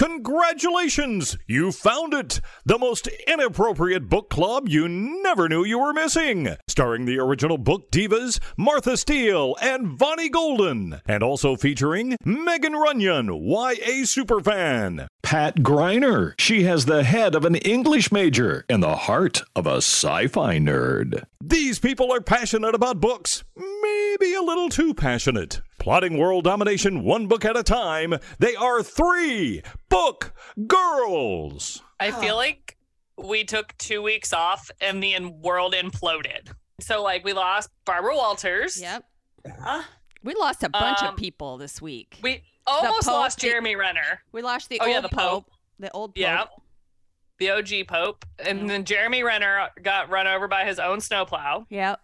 Congratulations! You found it! The most inappropriate book club you never knew you were missing. Starring the original book divas Martha Steele and Vonnie Golden. And also featuring Megan Runyon, YA superfan. Pat Griner. She has the head of an English major and the heart of a sci fi nerd. These people are passionate about books, maybe a little too passionate. Plotting world domination one book at a time, they are three book girls. I feel like we took two weeks off and the world imploded. So, like, we lost Barbara Walters. Yep. Yeah. We lost a bunch Um, of people this week. We almost Pope, lost the- Jeremy Renner. We lost the Oh, old yeah, the Pope. The old Pope. Yeah. The OG Pope. And then Jeremy Renner got run over by his own snowplow. Yep.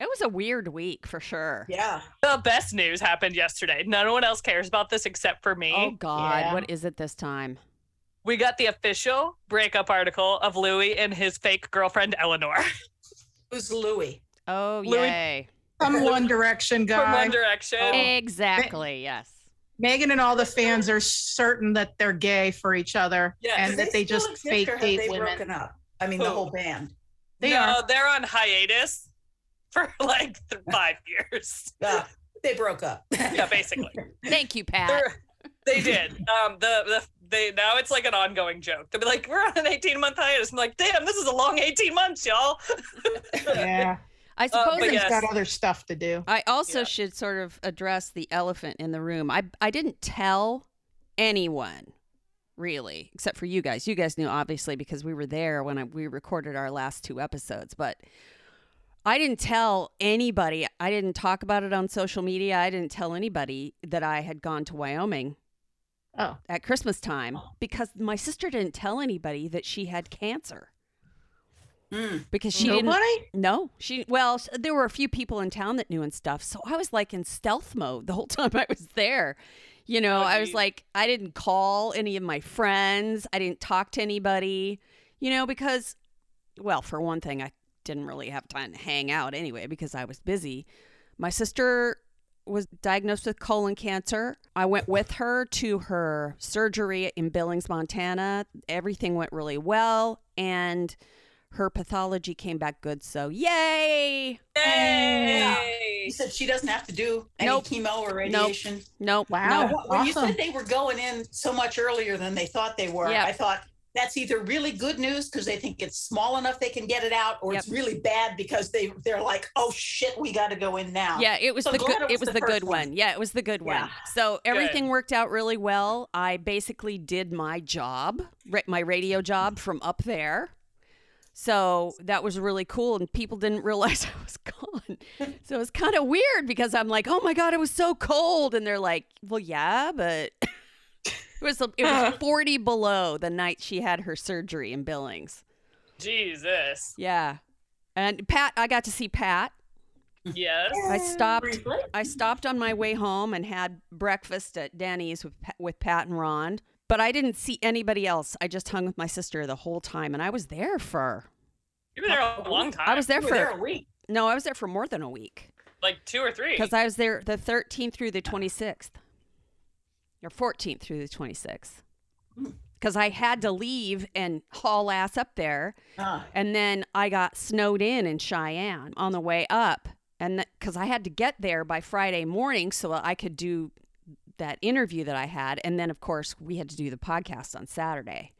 It was a weird week for sure. Yeah. The best news happened yesterday. No one else cares about this except for me. Oh God, Yeah. what is it this time? We got the official breakup article of Louis and his fake girlfriend Eleanor Who's Louis? Oh Louis- yay. Some One Direction from One. Direction. Oh. Exactly. Yes. Megan and all the fans are certain that they're gay for each other Yeah, and that they still just fake or have date they women. broken up? I mean, the whole band. They no, are. they're on hiatus for like th- five years. Yeah, they broke up. Yeah, basically. Thank you, Pat. They're- they did. Um, the the they now it's like an ongoing joke. They'll be like, "We're on an eighteen month hiatus." I'm like, "Damn, this is a long eighteen months, y'all." Yeah. I suppose Uh, but He's yes. got other stuff to do. I also Yeah. should sort of address the elephant in the room. I I didn't tell anyone really, except for you guys. You guys knew obviously because we were there when I, we recorded our last two episodes, but I didn't tell anybody. I didn't talk about it on social media. I didn't tell anybody that I had gone to Wyoming Oh. at Christmas time because my sister didn't tell anybody that she had cancer Mm. because she didn't Nobody? no, she well, there were a few people in town that knew and stuff. So I was like in stealth mode the whole time I was there. You know, Oh, I was like I didn't call any of my friends. I didn't talk to anybody, you know, because well, for one thing, I didn't really have time to hang out anyway because I was busy. My sister was diagnosed with colon cancer. I went with her to her surgery in Billings, Montana. Everything went really well and her pathology came back good. So, yay! Yay! You said she doesn't have to do any Nope. chemo or radiation. Nope. Wow. nope. When you said they were going in so much earlier than they thought they were, Yep. I thought that's either really good news because they think it's small enough they can get it out, or Yep. it's really bad because they they're like, oh shit, we got to go in now. Yeah, it was So the good. it It was was the the good one. one. Yeah, it was the good one. So everything Good. worked out really well. I basically did my job, my radio job from up there. So that was really cool, and people didn't realize I was gone. So it was kind of weird because I'm like, "Oh my god, it was so cold," and they're like, "Well, yeah, but it was it was 40 below the night she had her surgery in Billings." Jesus. Yeah, and Pat, I got to see Pat. Yes. I stopped. I stopped on my way home and had breakfast at Denny's with with Pat and Ron. But I didn't see anybody else. I just hung with my sister the whole time, and I was there for. You've been there a long time. I was there You were there for a week. no, I was there for more than a week like two or three. because I was there the 13th through the 26th, or 14th through the 26th. Because I had to leave and haul ass up there, Ah, and then I got snowed in in Cheyenne on the way up. And because I had to get there by Friday morning so I could do that interview that I had. And then, of course, we had to do the podcast on Saturday.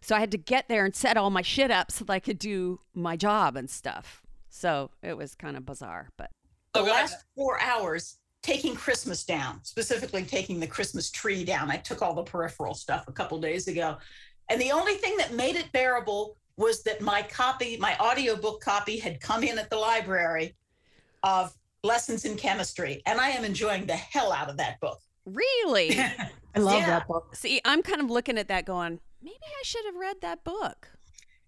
So I had to get there and set all my shit up so that I could do my job and stuff. So it was kind of bizarre, but the last four hours taking Christmas down, specifically taking the Christmas tree down. I took all the peripheral stuff a couple days ago. And the only thing that made it bearable was that my copy, my audiobook copy, had come in at the library of Lessons in Chemistry. And I am enjoying the hell out of that book. really, I love Yeah. that book. see, I'm kind of looking at that going, maybe I should have read that book.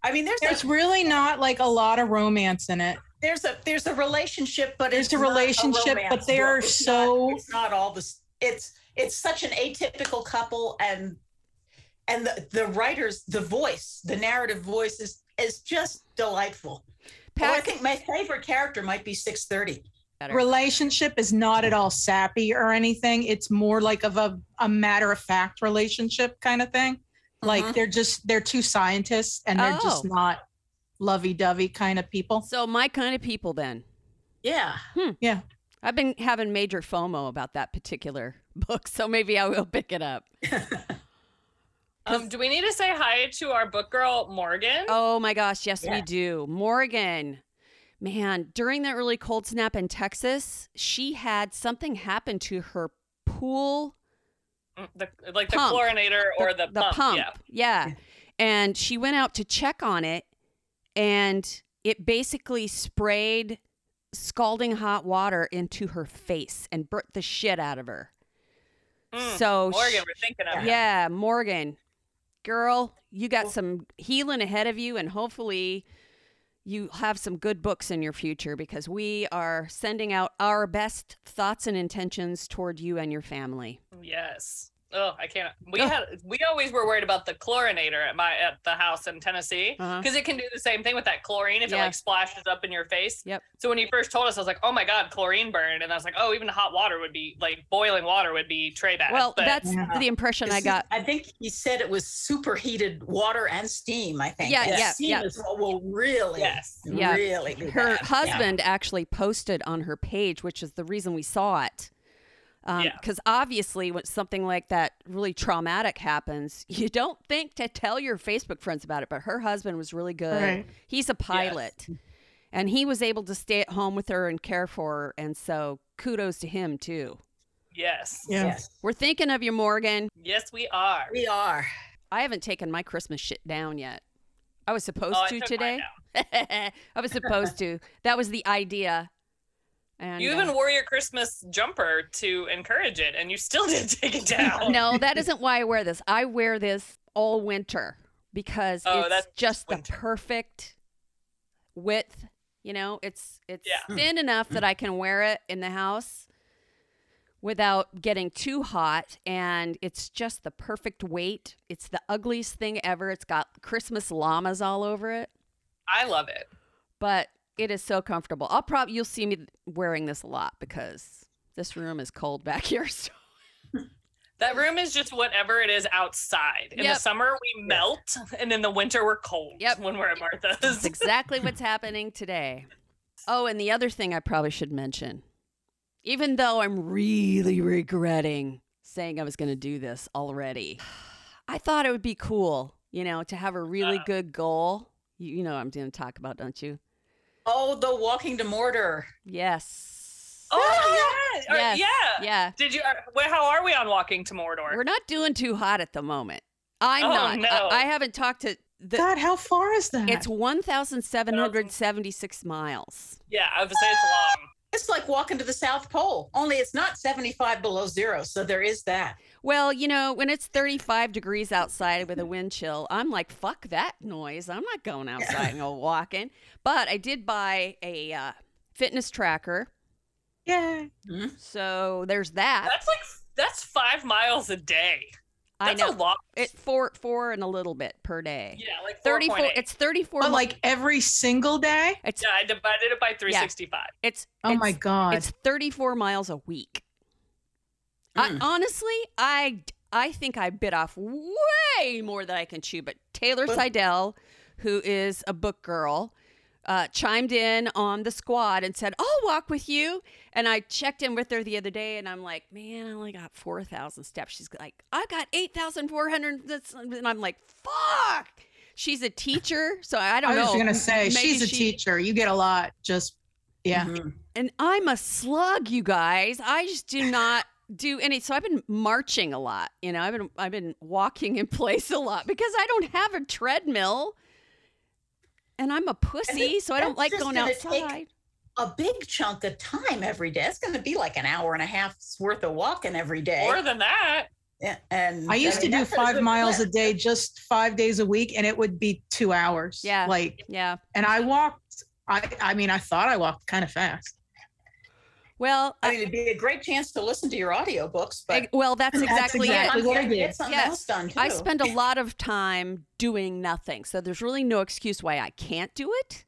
I mean, there's There's a, really not like a lot of romance in it. There's a there's a relationship, but There's it's a not relationship, but they're It's so- Not, it's not all this. It's it's such an atypical couple, and and the the writers, the voice, the narrative voice is is just delightful. Well, I think my favorite character might be six thirty. better. relationship is not at all sappy or anything. It's more like of a, a matter of fact relationship kind of thing. Like Mhm. they're just they're two scientists and they're just Oh. not lovey dovey kind of people. so my kind of people then. Yeah. Yeah. I've been having major FOMO about that particular book, so maybe I will pick it up. Um, do we need to say hi to our book girl Morgan? Oh my gosh, yes, we do. Morgan, man, during the early cold snap in Texas, she had something happen to her pool Mm, the, like the Pump. chlorinator or the, pump. Yeah. Yeah. And she went out to check on it and it basically sprayed scalding hot water into her face and burnt the shit out of her. Mm, so Morgan, sh- we're thinking of yeah, Morgan, girl, you got some healing ahead of you, and hopefully you have some good books in your future because we are sending out our best thoughts and intentions toward you and your family. Yes. Oh, I can't. We Ugh. had we always were worried about the chlorinator at my at the house in Tennessee Uh-huh. because it can do the same thing with that chlorine if it like splashes up in your face. Yep. So when he first told us, I was like, "Oh my god, chlorine burn!" And I was like, "Oh, even hot water would be like boiling water would be tray bad." Well, but that's Yeah. the impression I got. I think he said it was superheated water and steam. I think. Yeah, And yeah, steam yeah. is what will really, Yes. Yeah. really. her bad. Yeah. husband actually posted on her page, which is the reason we saw it. Um, yeah. Because obviously, when something like that really traumatic happens, you don't think to tell your Facebook friends about it. But her husband was really good. Right. He's a pilot, mm-hmm. and he was able to stay at home with her and care for her. And so, kudos to him too. yes, Yeah. Yes, We're thinking of you, Morgan. yes, we are. we are. I haven't taken my Christmas shit down yet. I was supposed Oh, I to took today. mine I was supposed to. That was the idea. And You uh, even wore your Christmas jumper to encourage it, and you still didn't take it down. no, that isn't why I wear this. I wear this all winter because Oh, it's that's just the perfect width. You know, it's it's Yeah. thin enough that I can wear it in the house without getting too hot and it's just the perfect weight. It's the ugliest thing ever. It's got Christmas llamas all over it, I love it. but it is so comfortable. I'll probably you'll see me wearing this a lot because this room is cold back here. So That room is just whatever it is outside. In Yep. the summer, we melt, and in the winter, we're cold Yep. when we're at Martha's. That's exactly what's happening today. Oh, and the other thing I probably should mention, even though I'm really regretting saying I was going to do this already, I thought it would be cool, you know, to have a really Uh. good goal. You, you know what I'm going to talk about, don't you? Oh, the walking to Mordor. Yes. Oh, yeah. Yes. yeah. Yeah. Did you? Uh, are, well, how are we on walking to Mordor? We're not doing too hot at the moment. I'm Oh, not. no. I, I haven't talked to the. God, how far is that? It's 1,776 miles. yeah, I would say it's long. It's like walking to the South Pole, only it's not 75 below zero. So there is that. Well, you know, when it's 35 degrees outside with a wind chill, I'm like, fuck that noise. I'm not going outside and go walking. But I did buy a uh, fitness tracker. Yay. So there's that. That's like that's five miles a day. I That's know. a lot. It four four and a little bit per day. Yeah, like 34 34. it's 34 But like every single day? it's yeah, I divided it by 365. it's Oh it's, my God. It's 34 miles a week. I, Mm. honestly, I I think I bit off way more than I can chew. But Taylor Well- Seidel, who is a book girl, uh, chimed in on the squad and said, "I'll walk with you." And I checked in with her the other day, and I'm like, "Man, I only got four thousand steps." She's like, "I got eight thousand four hundred. And I'm like, "Fuck." She's a teacher, so I don't know. I was know. gonna say Maybe she's a she- teacher. You get a lot. Just yeah. Mhm. and I'm a slug, you guys. I just do not do any. So I've been marching a lot. You know, I've been I've been walking in place a lot because I don't have a treadmill, and I'm a pussy, it- so I don't like going outside. A big chunk of time every day. It's going to be like an hour and a half's worth of walking every day. More than that. Yeah, and I used to mean, do five good miles a day, just five days a week, and it would be two hours. Yeah. Like, yeah. and I walked. I I mean, I thought I walked kind of fast. Well, I mean, it'd be a great chance to listen to your audiobooks, but I- well, that's exactly exactly it. what I did. Yes. I spend a lot of time doing nothing, so there's really no excuse why I can't do it.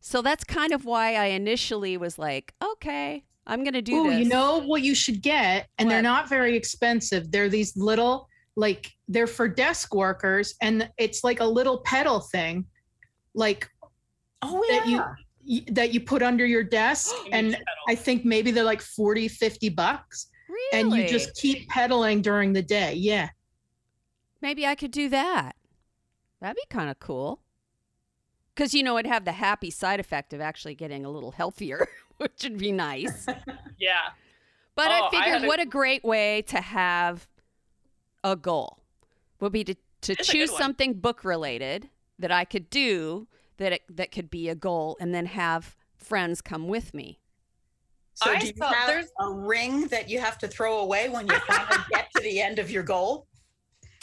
So that's kind of why I initially was like, okay, I'm going to do this. Oh, this. you know what you should get, and they're not very expensive. They're these little, like they're for desk workers, and it's like a little pedal thing, like Oh that you yeah. That you put under your desk, and need to pedal. I think maybe they're like 40, 50 bucks, really? and you just keep pedaling during the day. Yeah. Maybe I could do that. That'd be kind of cool. Because, you know, it'd have the happy side effect of actually getting a little healthier, which would be nice. yeah. But Oh, I I figured had what a great way to have a goal would be to, to It's choose something book related that I could do that it, that could be a goal and then have friends come with me. So I do you saw- have there's- a ring that you have to throw away when you finally get to the end of your goal?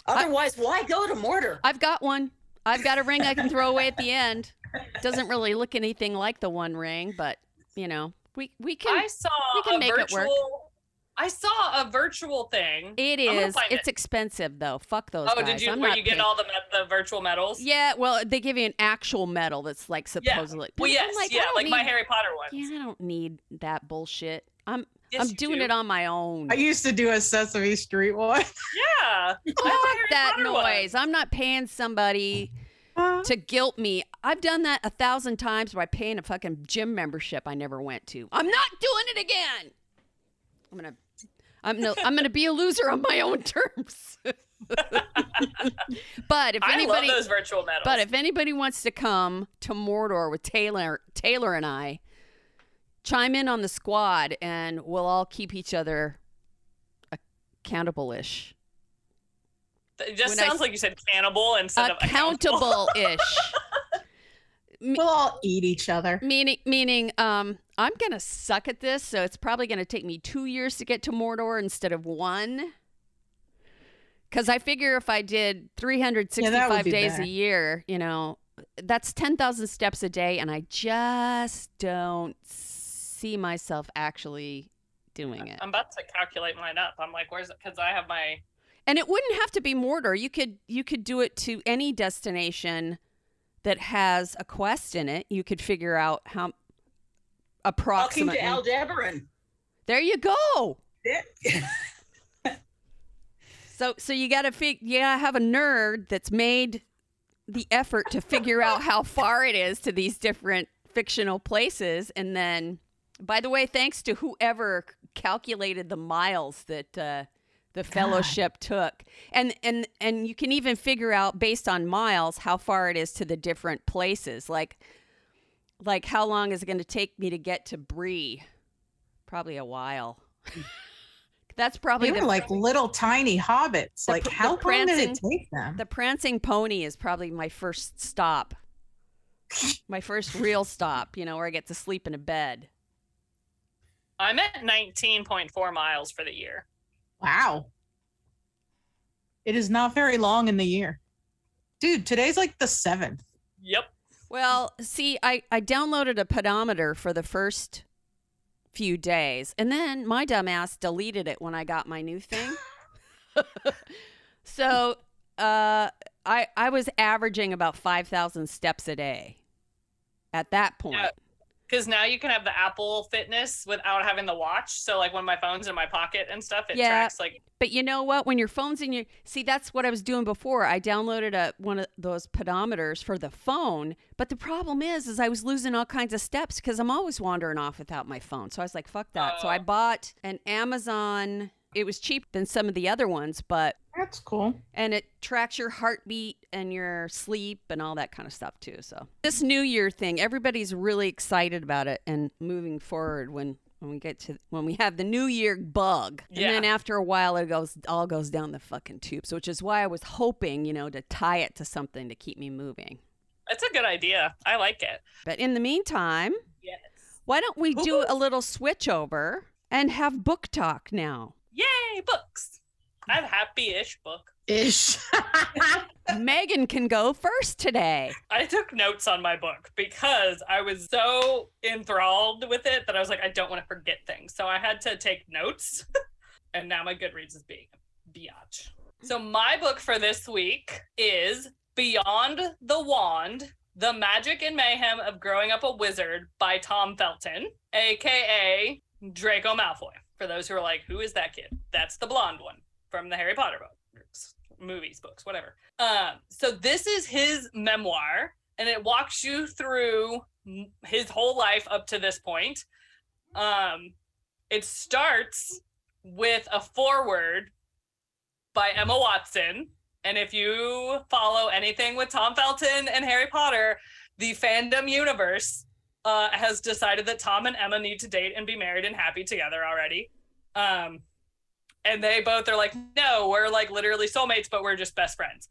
Otherwise, why go to Mordor? I've got one. I've got a ring I can throw away at the end. Doesn't really look anything like the one ring, but you know, we we can. I saw we can a make it work. Virtual. I saw a virtual thing. it I'm gonna is. find It's it. expensive though. Fuck those Oh, guys. did you? I'm Where not you get paying- all the med- the virtual medals? Yeah, well, they give you an actual medal that's like Yeah. supposedly. Well, yes, like, yeah, don't like my Harry Potter one. Yeah, I don't need that bullshit. I'm Yes, I'm doing do. it on my own. I used to do a Sesame Street one. Yeah. I have a Fuck that Potter one. noise. I'm not paying somebody to guilt me. I've done that a thousand times by paying a fucking gym membership I never went to. I'm not doing it again. I'm gonna, I'm no, I'm gonna be a loser on my own terms. but if I anybody, love those virtual medals. but if anybody wants to come to Mordor with Taylor, Taylor and I, chime in on the squad, and we'll all keep each other accountable-ish. it just when sounds s- like you said cannibal instead of accountable. accountable-ish. We'll all eat each other. meaning, meaning, um, I'm gonna suck at this, so it's probably gonna take me two years to get to Mordor instead of one. Because I figure if I did 365 be days better. a year, you know, that's 10,000 steps a day, and I just don't see myself actually doing it. I'm about to calculate mine up. I'm like, where's it? Because I have my. And it wouldn't have to be Mordor. You could you could do it to any destination that has a quest in it. You could figure out how approximately. to Aldebaran. there you go. So so you got to fig you got to have a nerd that's made the effort to figure out how far it is to these different fictional places and then by the way thanks to whoever calculated the miles that uh the fellowship took and and and you can even figure out based on miles how far it is to the different places like like how long is it going to take me to get to Bree probably a while that's probably They were the like little tiny hobbits. The like, pr- the how long did it take them? The prancing pony is probably my first stop. my first real stop, you know, where I get to sleep in a bed. I'm at 19.4 miles for the year. Wow. It is not very long in the year. Dude, today's like the seventh. Yep. Well, see, I, I downloaded a pedometer for the first few days, and then my dumbass deleted it when I got my new thing. so uh, I I was averaging about five thousand steps a day at that point. Yeah. Because now you can have the Apple Fitness without having the watch. So like when my phone's in my pocket and stuff, it Yeah. tracks like But you know what? When your phone's in your see, that's what I was doing before. I downloaded a one of those pedometers for the phone. But the problem is, is I was losing all kinds of steps because I'm always wandering off without my phone. So I was like, fuck that. So I Oh. bought an Amazon. It was cheap than some of the other ones, but That's cool. and it tracks your heartbeat and your sleep and all that kind of stuff too. So this New Year thing, everybody's really excited about it and moving forward when when we get to when we have the New Year bug, and Yeah. then after a while it goes all goes down the fucking tubes, which is why I was hoping you know to tie it to something to keep me moving. it's a good idea. I like it. But in the meantime, Yes. why don't we do a little switch over and have book talk now? Yay, books. I have happy-ish book. Ish. Megan can go first today. I took notes on my book because I was so enthralled with it that I was like, I don't want to forget things. So I had to take notes. and now my Goodreads is being a biatch. So my book for this week is Beyond the Wand The Magic and Mayhem of Growing Up a Wizard by Tom Felton, aka Draco Malfoy. For those who are like, who is that kid? That's the blonde one from the Harry Potter books, movies, books, whatever. Um, so this is his memoir, and it walks you through his whole life up to this point. Um, it starts with a foreword by Emma Watson. And if you follow anything with Tom Felton and Harry Potter, the fandom universe uh, has decided that Tom and Emma need to date and be married and happy together already. Um, and they both are like, no, we're like literally soulmates, but we're just best friends.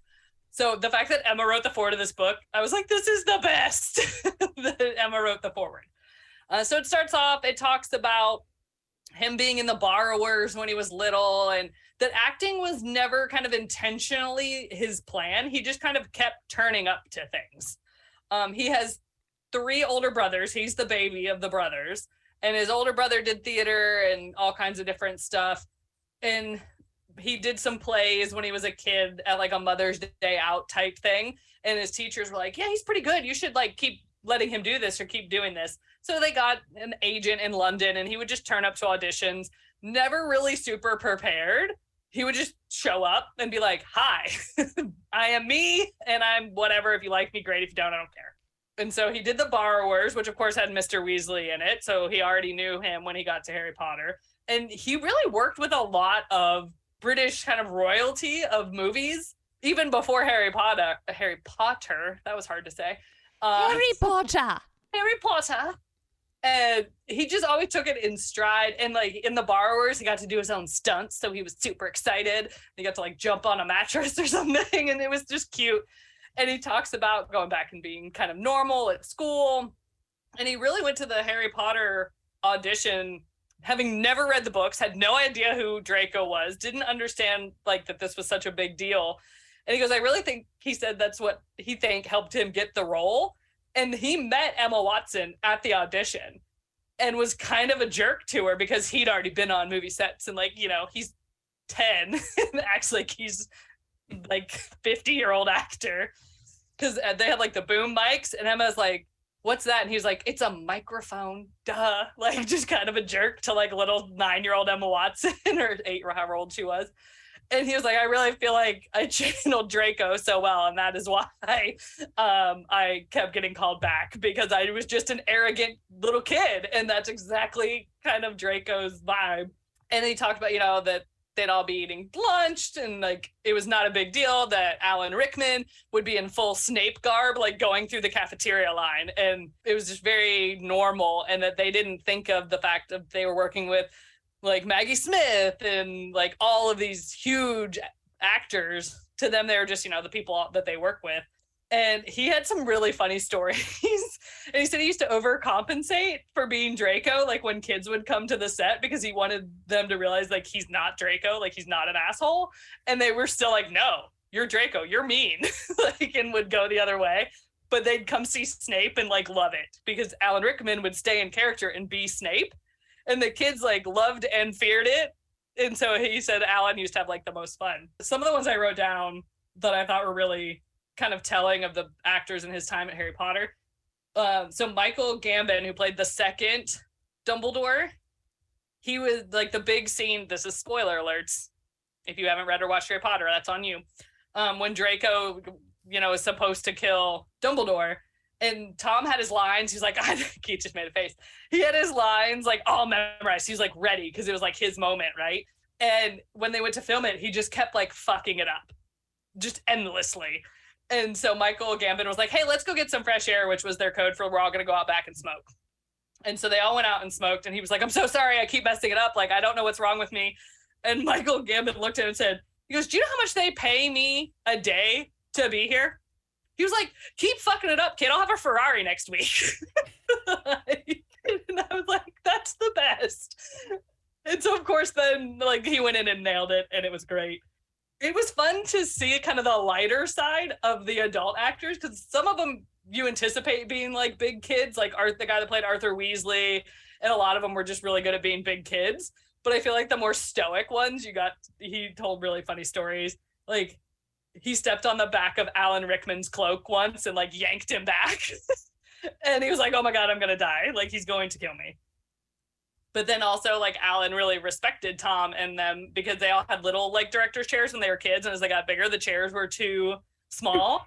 So the fact that Emma wrote the forward of this book, I was like, this is the best that Emma wrote the forward. Uh, so it starts off, it talks about him being in the borrowers when he was little and that acting was never kind of intentionally his plan. He just kind of kept turning up to things. Um, he has three older brothers. He's the baby of the brothers. And his older brother did theater and all kinds of different stuff. And he did some plays when he was a kid at like a Mother's Day out type thing. And his teachers were like, Yeah, he's pretty good. You should like keep letting him do this or keep doing this. So they got an agent in London and he would just turn up to auditions, never really super prepared. He would just show up and be like, Hi, I am me and I'm whatever. If you like me, great. If you don't, I don't care. And so he did The Borrowers, which of course had Mr. Weasley in it. So he already knew him when he got to Harry Potter. And he really worked with a lot of British kind of royalty of movies, even before Harry Potter. Harry Potter, that was hard to say. Uh, Harry Potter. Harry Potter. And he just always took it in stride. And like in the borrowers, he got to do his own stunts. So he was super excited. He got to like jump on a mattress or something. And it was just cute. And he talks about going back and being kind of normal at school. And he really went to the Harry Potter audition having never read the books, had no idea who Draco was, didn't understand like that this was such a big deal. And he goes, I really think he said that's what he think helped him get the role. And he met Emma Watson at the audition and was kind of a jerk to her because he'd already been on movie sets and like, you know, he's 10 and acts like he's like 50 year old actor. Cause uh, they had like the boom mics and Emma's like, what's that? And he was like, it's a microphone, duh. Like just kind of a jerk to like little nine year old Emma Watson or eight or however old she was. And he was like, I really feel like I channeled Draco so well. And that is why um, I kept getting called back because I was just an arrogant little kid. And that's exactly kind of Draco's vibe. And he talked about, you know, that they'd all be eating lunch and like it was not a big deal that Alan Rickman would be in full Snape garb like going through the cafeteria line. And it was just very normal and that they didn't think of the fact that they were working with like Maggie Smith and like all of these huge actors. To them they were just you know the people that they work with and he had some really funny stories. and he said he used to overcompensate for being Draco, like when kids would come to the set because he wanted them to realize like he's not Draco, like he's not an asshole. And they were still like, no, you're Draco, you're mean, like, and would go the other way. But they'd come see Snape and like love it because Alan Rickman would stay in character and be Snape. And the kids like loved and feared it. And so he said Alan used to have like the most fun. Some of the ones I wrote down that I thought were really kind of telling of the actors in his time at Harry Potter. Uh, so Michael Gambon, who played the second Dumbledore, he was like the big scene. This is spoiler alerts. If you haven't read or watched Harry Potter, that's on you. Um, when Draco, you know, is supposed to kill Dumbledore, and Tom had his lines. He's like, I think he just made a face. He had his lines like all memorized. He's like ready because it was like his moment, right? And when they went to film it, he just kept like fucking it up, just endlessly. And so Michael Gambon was like, hey, let's go get some fresh air, which was their code for we're all going to go out back and smoke. And so they all went out and smoked. And he was like, I'm so sorry. I keep messing it up. Like, I don't know what's wrong with me. And Michael Gambon looked at him and said, he goes, do you know how much they pay me a day to be here? He was like, keep fucking it up, kid. I'll have a Ferrari next week. and I was like, that's the best. And so, of course, then like he went in and nailed it, and it was great it was fun to see kind of the lighter side of the adult actors because some of them you anticipate being like big kids, like Art, the guy that played Arthur Weasley, and a lot of them were just really good at being big kids. But I feel like the more stoic ones, you got he told really funny stories. Like he stepped on the back of Alan Rickman's cloak once and like yanked him back. and he was like, "Oh my god, I'm to die. Like he's going to kill me." But then also like Alan really respected Tom and them because they all had little like director's chairs when they were kids and as they got bigger the chairs were too small.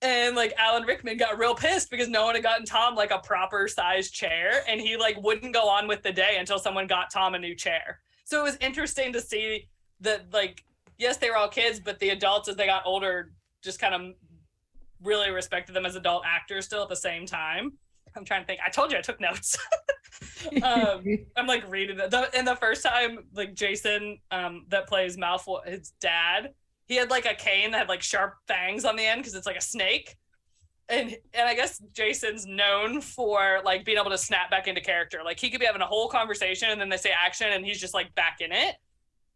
and like Alan Rickman got real pissed because no one had gotten Tom like a proper sized chair and he like wouldn't go on with the day until someone got Tom a new chair. So it was interesting to see that like yes they were all kids but the adults as they got older just kind of really respected them as adult actors still at the same time. I'm trying to think. I told you I took notes. um, I'm like reading it. The, and the first time, like Jason, um, that plays Malfoy, his dad, he had like a cane that had like sharp fangs on the end because it's like a snake. And and I guess Jason's known for like being able to snap back into character. Like he could be having a whole conversation and then they say action and he's just like back in it.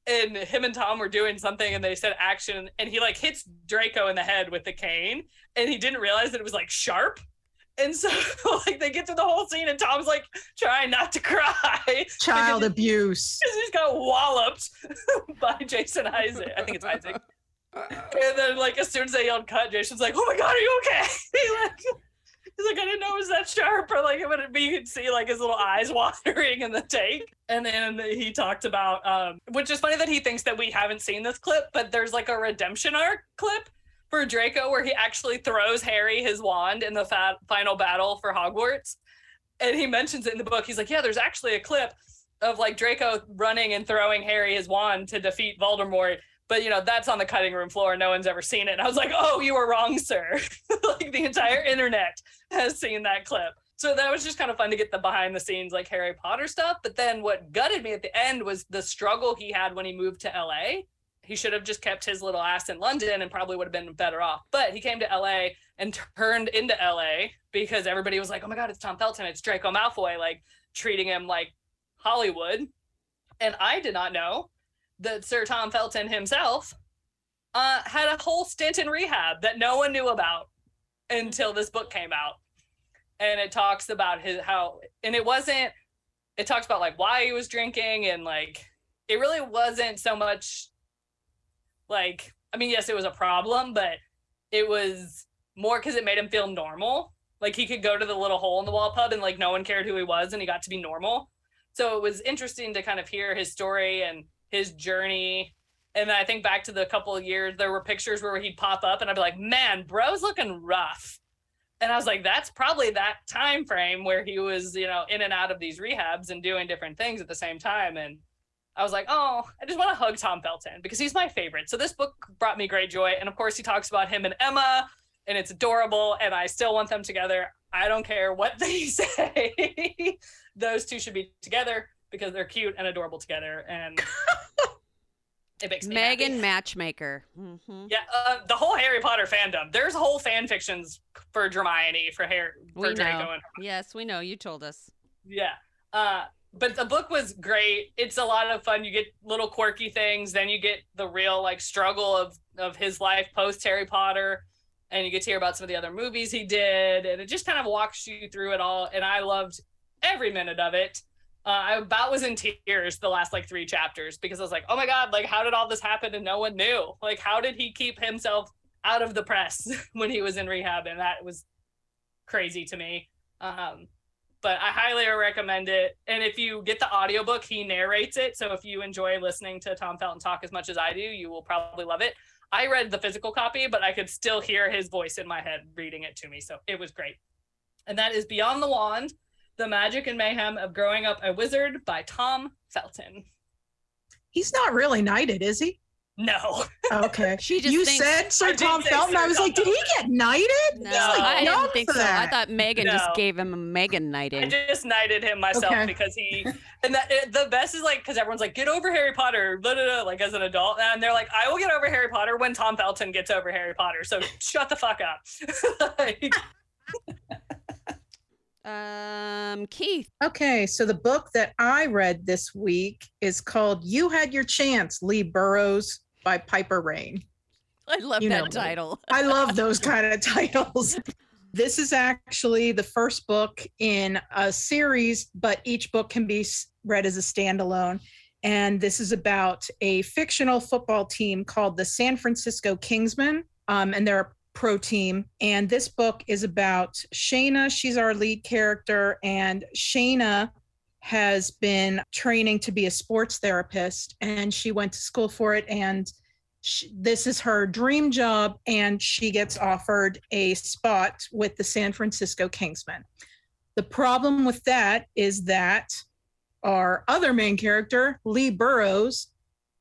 And him and Tom were doing something and they said action and he like hits Draco in the head with the cane and he didn't realize that it was like sharp. And so like they get through the whole scene and Tom's like trying not to cry. Child abuse. he just got walloped by Jason Isaac. I think it's Isaac. And then like as soon as they yelled cut, Jason's like, "Oh my god, are you okay?" he like, he's like, "I didn't know it was that sharp." Or like, but you could see like his little eyes watering in the take. And then he talked about, um, which is funny that he thinks that we haven't seen this clip, but there's like a redemption arc clip for Draco where he actually throws Harry his wand in the fa- final battle for Hogwarts. And he mentions it in the book. He's like, "Yeah, there's actually a clip." Of like Draco running and throwing Harry his wand to defeat Voldemort, but you know that's on the cutting room floor no one's ever seen it and i was like oh you were wrong sir like the entire internet has seen that clip so that was just kind of fun to get the behind the scenes like harry potter stuff but then what gutted me at the end was the struggle he had when he moved to la he should have just kept his little ass in london and probably would have been better off but he came to la and turned into la because everybody was like oh my god it's tom felton it's draco malfoy like treating him like hollywood and i did not know that Sir Tom Felton himself uh, had a whole stint in rehab that no one knew about until this book came out. And it talks about his how, and it wasn't, it talks about like why he was drinking and like, it really wasn't so much like, I mean, yes, it was a problem, but it was more because it made him feel normal. Like he could go to the little hole in the wall pub and like no one cared who he was and he got to be normal. So it was interesting to kind of hear his story and his journey. And then I think back to the couple of years, there were pictures where he'd pop up and I'd be like, man, bro's looking rough. And I was like, that's probably that time frame where he was, you know, in and out of these rehabs and doing different things at the same time. And I was like, oh, I just want to hug Tom Felton because he's my favorite. So this book brought me great joy. And of course, he talks about him and Emma, and it's adorable. And I still want them together. I don't care what they say. Those two should be together because they're cute and adorable together. And it makes me Megan happy. Matchmaker. hmm Yeah, uh, the whole Harry Potter fandom. There's whole fan fictions for Hermione, for Harry, for We Draco, know. and Yes, we know. You told us. yeah. Uh, but the book was great. It's a lot of fun. You get little quirky things, then you get the real like struggle of of his life post Harry Potter, and you get to hear about some of the other movies he did, and it just kind of walks you through it all. And I loved every minute of it. Uh, I about was in tears the last like three chapters because I was like, oh my god, like how did all this happen and no one knew? Like how did he keep himself out of the press when he was in rehab? And that was crazy to me. Um, but I highly recommend it. And if you get the audiobook, he narrates it. So if you enjoy listening to Tom Felton talk as much as I do, you will probably love it. I read the physical copy, but I could still hear his voice in my head reading it to me. So it was great. And that is Beyond the Wand The Magic and Mayhem of Growing Up a Wizard by Tom Felton. He's not really knighted, is he? No. Okay. She just you thinks- said Sir did Tom Felton. Sir I was Tom like, did he get knighted? No, He's like I young didn't think for so. I thought Megan just gave him a Megan knighted. I just knighted him myself Okay. because he and that it, the best is like because everyone's like get over Harry Potter blah, blah, blah, like as an adult and they're like I will get over Harry Potter when Tom Felton gets over Harry Potter so shut the fuck up Like, Um, Keith. Okay, so the book that I read this week is called You Had Your Chance, Lee Burrows by Piper Rayne. I love You that title. I love those kind of titles. This is actually the first book in a series, but each book can be read as a standalone. And this is about a fictional football team called the San Francisco Kingsmen. Um, and they're a pro team. And this book is about Shayna. She's our lead character. And Shayna has been training to be a sports therapist and she went to school for it and she, this is her dream job and she gets offered a spot with the San Francisco Kingsmen. The problem with that is that our other main character, Lee Burrows,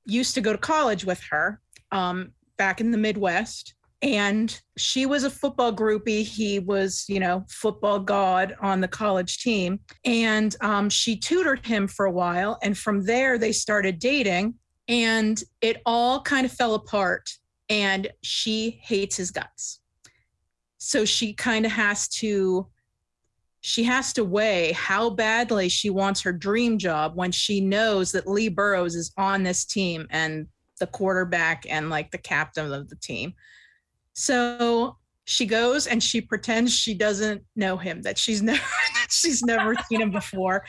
used to go to college with her um, back in the Midwest and she was a football groupie. He was you know football god on the college team. And um, she tutored him for a while and from there they started dating and it all kind of fell apart and she hates his guts. So she kind of has to she has to weigh how badly she wants her dream job when she knows that Lee Burrows is on this team and the quarterback and like the captain of the team. So she goes and she pretends she doesn't know him, that she's never that she's never seen him before.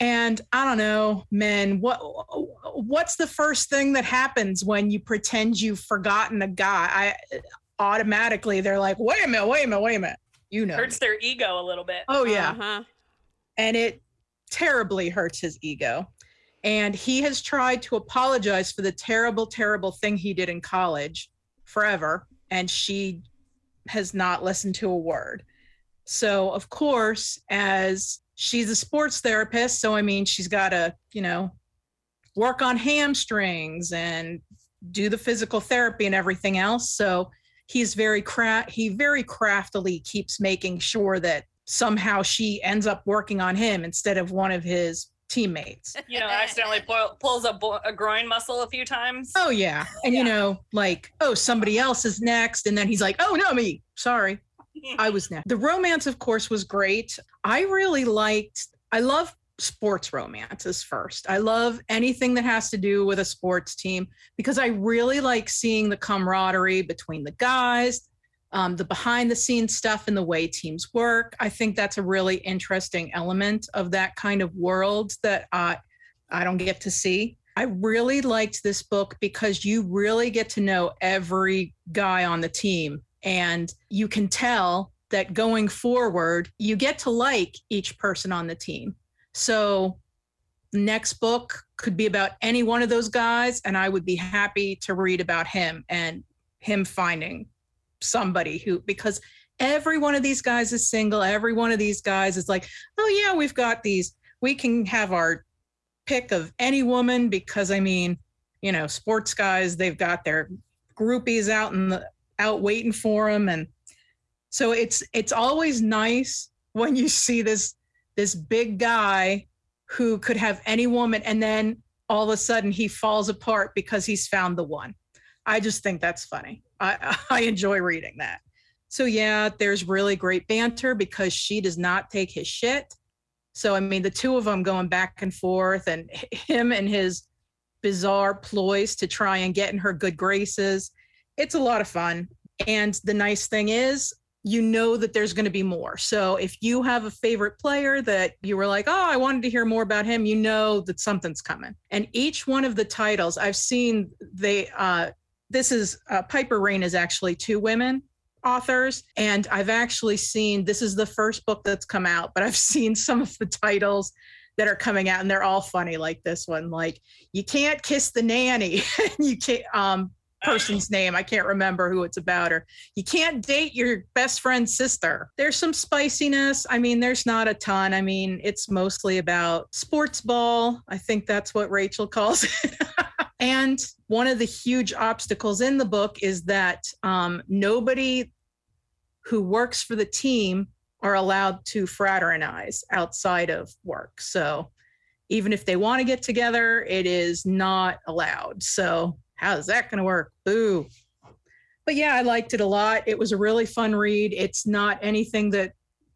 And I don't know, men, what what's the first thing that happens when you pretend you've forgotten a guy? I automatically they're like, wait a minute, wait a minute, wait a minute. You know. Hurts their ego a little bit. Oh yeah. Uh-huh. And it terribly hurts his ego. And he has tried to apologize for the terrible, terrible thing he did in college forever and she has not listened to a word. So, of course, as she's a sports therapist, so I mean, she's got to, you know, work on hamstrings and do the physical therapy and everything else. So, he's very craft he very craftily keeps making sure that somehow she ends up working on him instead of one of his teammates. You know, accidentally pull, pulls a, bo- a groin muscle a few times. Oh yeah. And Yeah. you know, like, oh, somebody else is next. And then he's like, oh no, me. Sorry. I was next. The romance, of course, was great. I really liked, I love sports romances first. I love anything that has to do with a sports team because I really like seeing the camaraderie between the guys, um, the behind the scenes stuff and the way teams work. I think that's a really interesting element of that kind of world that I don't get to see. I really liked this book because you really get to know every guy on the team and you can tell that going forward, you get to like each person on the team. So, next book could be about any one of those guys, and I would be happy to read about him and him finding somebody who, because every one of these guys is single. Every one of these guys is like, oh, yeah, we've got these. We can have our pick of any woman because, I mean, you know, sports guys, they've got their groupies out the out waiting for them and so it's it's always nice when you see this this big guy who could have any woman and then all of a sudden he falls apart because he's found the one i just think that's funny i i enjoy reading that so yeah there's really great banter because she does not take his shit so i mean the two of them going back and forth and him and his bizarre ploys to try and get in her good graces it's a lot of fun. And the nice thing is, you know that there's going to be more. So if you have a favorite player that you were like, oh, I wanted to hear more about him, you know that something's coming. And each one of the titles I've seen, they, uh, this is uh, Piper Rayne is actually two women authors. And I've actually seen, this is the first book that's come out, but I've seen some of the titles that are coming out and they're all funny like this one like you can't kiss the nanny you can't um person's name. I can't remember who it's about. Or you can't date your best friend's sister. There's some spiciness. I mean, there's not a ton. I mean, it's mostly about sports ball. I think that's what Rachel calls it. And one of the huge obstacles in the book is that um, nobody who works for the team are allowed to fraternize outside of work. So even if they want to get together, it is not allowed. So how's that going to work? Boo. But yeah, I liked it a lot. It was a really fun read. It's not anything that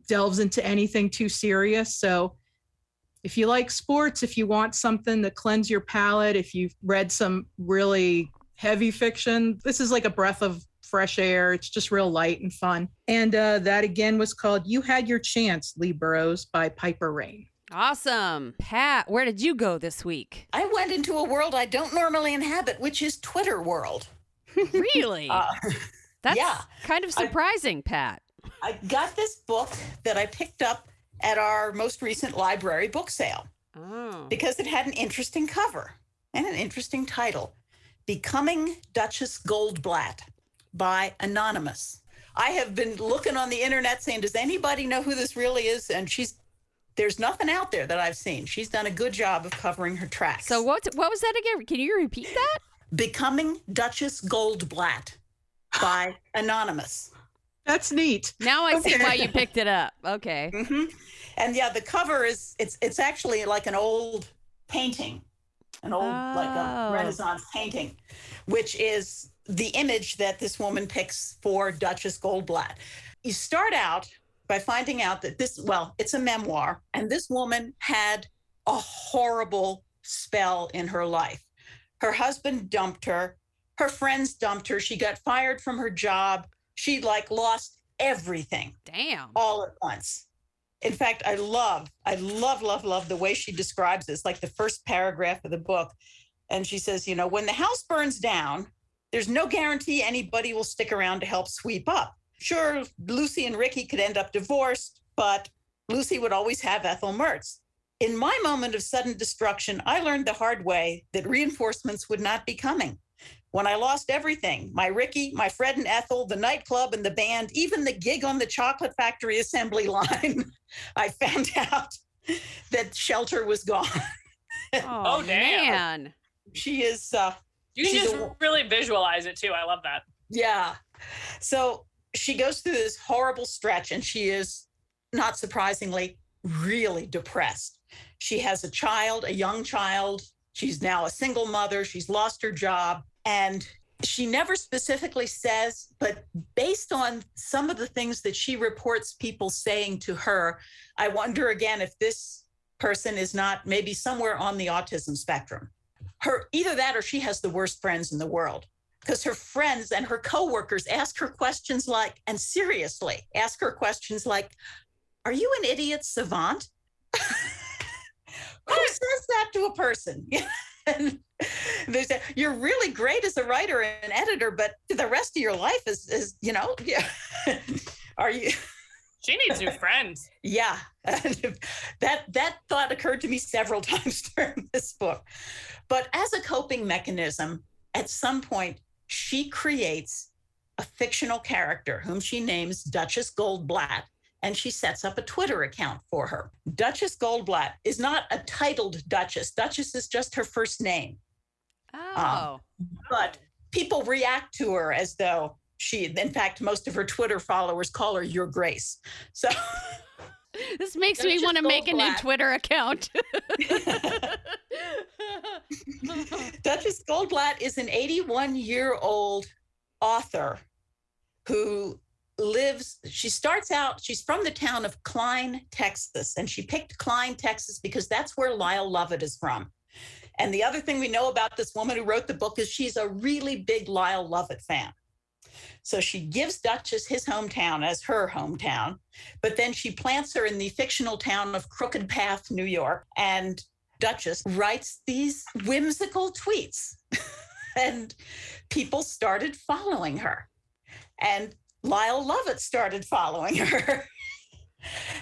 delves into anything too serious. So if you like sports, if you want something to cleanse your palate, if you've read some really heavy fiction, this is like a breath of fresh air. It's just real light and fun. And uh, that again was called You Had Your Chance, Lee Burrows by Piper Rayne. Awesome. Pat, where did you go this week? I went into a world I don't normally inhabit, which is Twitter world. Really? Uh, That's yeah. kind of I- surprising, Pat. I got this book that I picked up at our most recent library book sale Oh. because it had an interesting cover and an interesting title Becoming Duchess Goldblatt by Anonymous. I have been looking on the internet saying, Does anybody know who this really is? And she's there's nothing out there that I've seen. She's done a good job of covering her tracks. So what what was that again? Can you repeat that? Becoming Duchess Goldblatt by Anonymous. That's neat. Now I see why you picked it up. Okay. hmm And yeah, the cover is it's it's actually like an old painting, an old like a Oh. Renaissance painting, which is the image that this woman picks for Duchess Goldblatt. You start out by finding out that this well, it's a memoir, and this woman had a horrible spell in her life. Her husband dumped her. Her friends dumped her. She got fired from her job. She like lost everything Damn. all at once. In fact, I love, I love, love, love the way she describes this, like the first paragraph of the book. And she says, you know, when the house burns down, there's no guarantee anybody will stick around to help sweep up. Sure, Lucy and Ricky could end up divorced, but Lucy would always have Ethel Mertz. In my moment of sudden destruction, I learned the hard way that reinforcements would not be coming. When I lost everything my Ricky, my Fred and Ethel, the nightclub and the band, even the gig on the chocolate factory assembly line, I found out that shelter was gone. Oh, damn. man. She is, uh, You can She's just a- really visualize it too. I love that. yeah. So she goes through this horrible stretch and she is, not surprisingly, really depressed. She has a child, a young child. She's now a single mother. She's lost her job. And she never specifically says, but based on some of the things that she reports people saying to her, I wonder again if this person is not maybe somewhere on the autism spectrum. Her either that or she has the worst friends in the world because her friends and her coworkers ask her questions like, and seriously, ask her questions like, Are you an idiot savant? Who says that to a person? and they say, You're really great as a writer and editor, but the rest of your life is, is you know, yeah. Are you? She needs new friends. Yeah, that that thought occurred to me several times during this book. But as a coping mechanism, at some point, she creates a fictional character whom she names Duchess Goldblatt, and she sets up a Twitter account for her. Duchess Goldblatt is not a titled Duchess. Duchess is just her first name, Oh. Um, but people react to her as though she, in fact, most of her Twitter followers call her Your Grace. So. this makes me want to make a new Twitter account. Duchess Goldblatt is an 81 year old author who lives, she starts out, she's from the town of Klein, Texas, and she picked Klein, Texas because that's where Lyle Lovett is from. And the other thing we know about this woman who wrote the book is she's a really big Lyle Lovett fan. So she gives Duchess his hometown as her hometown, but then she plants her in the fictional town of Crooked Path, New York. And Duchess writes these whimsical tweets, and people started following her. And Lyle Lovett started following her.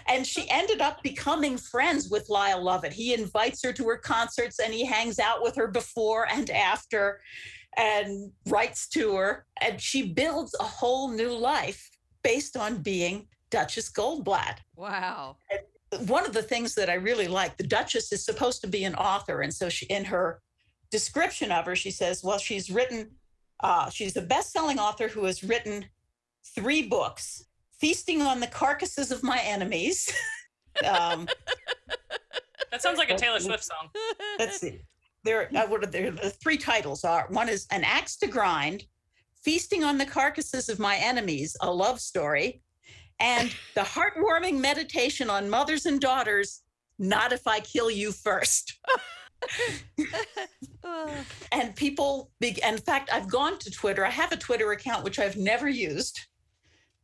and she ended up becoming friends with Lyle Lovett. He invites her to her concerts and he hangs out with her before and after and writes to her. And she builds a whole new life based on being Duchess Goldblatt wow. one of the things that I really like, the Duchess is supposed to be an author. And so she, in her description of her, she says, well, she's written, uh, she's a best selling author who has written three books Feasting on the Carcasses of My Enemies. um, That sounds like a Taylor Swift song. let's see. There, uh, what are there? The three titles are one is An Axe to Grind, Feasting on the Carcasses of My Enemies, a love story, and the heartwarming meditation on mothers and daughters, Not If I Kill You First. And people, big, in fact, I've gone to Twitter. I have a Twitter account, which I've never used.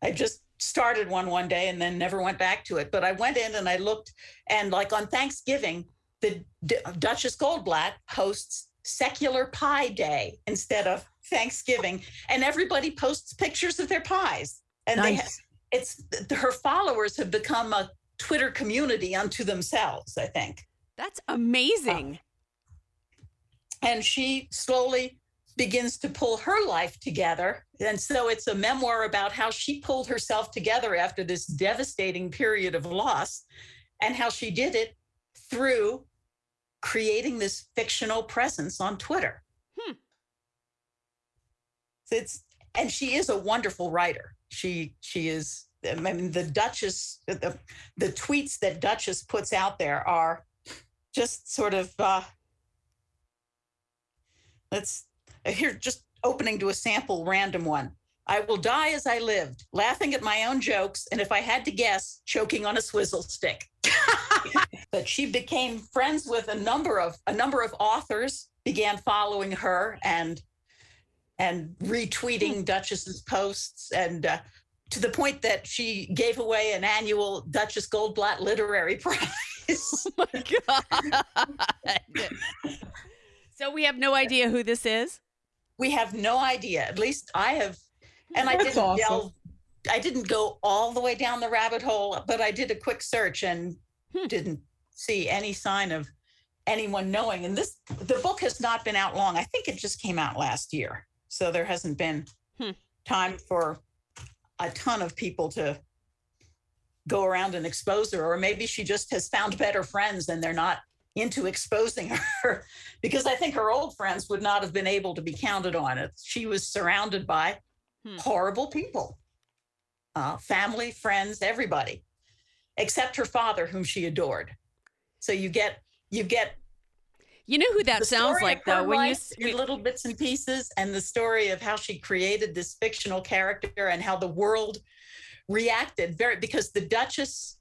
I just started one one day and then never went back to it. But I went in and I looked, and like on Thanksgiving, the D- Duchess Goldblatt hosts Secular Pie Day instead of Thanksgiving, and everybody posts pictures of their pies. And they, Nice. it's her followers have become a Twitter community unto themselves. I think. That's amazing. Uh, and she slowly begins to pull her life together. And so it's a memoir about how she pulled herself together after this devastating period of loss and how she did it through creating this fictional presence on Twitter. Hmm. It's and she is a wonderful writer. She she is I mean the Duchess the, the tweets that Duchess puts out there are just sort of uh let's here just opening to a sample random one i will die as i lived laughing at my own jokes and if i had to guess choking on a swizzle stick but she became friends with a number of a number of authors began following her and and retweeting duchess's posts and uh, to the point that she gave away an annual duchess goldblatt literary prize Oh my God. so we have no idea who this is. We have no idea. At least I have, and I didn't awesome. delve. I didn't go all the way down the rabbit hole, but I did a quick search and Hmm. didn't see any sign of anyone knowing. And this, the book has not been out long. I think it just came out last year, so there hasn't been Hmm. time for a ton of people to go around and expose her, or maybe she just has found better friends and they're not into exposing her because I think her old friends would not have been able to be counted on it. She was surrounded by Hmm. horrible people, uh, family, friends, everybody, except her father, whom she adored. So you get you get You know who that sounds like though when you life s- in little bits and pieces, and the story of how she created this fictional character and how the world reacted very because the Duchess.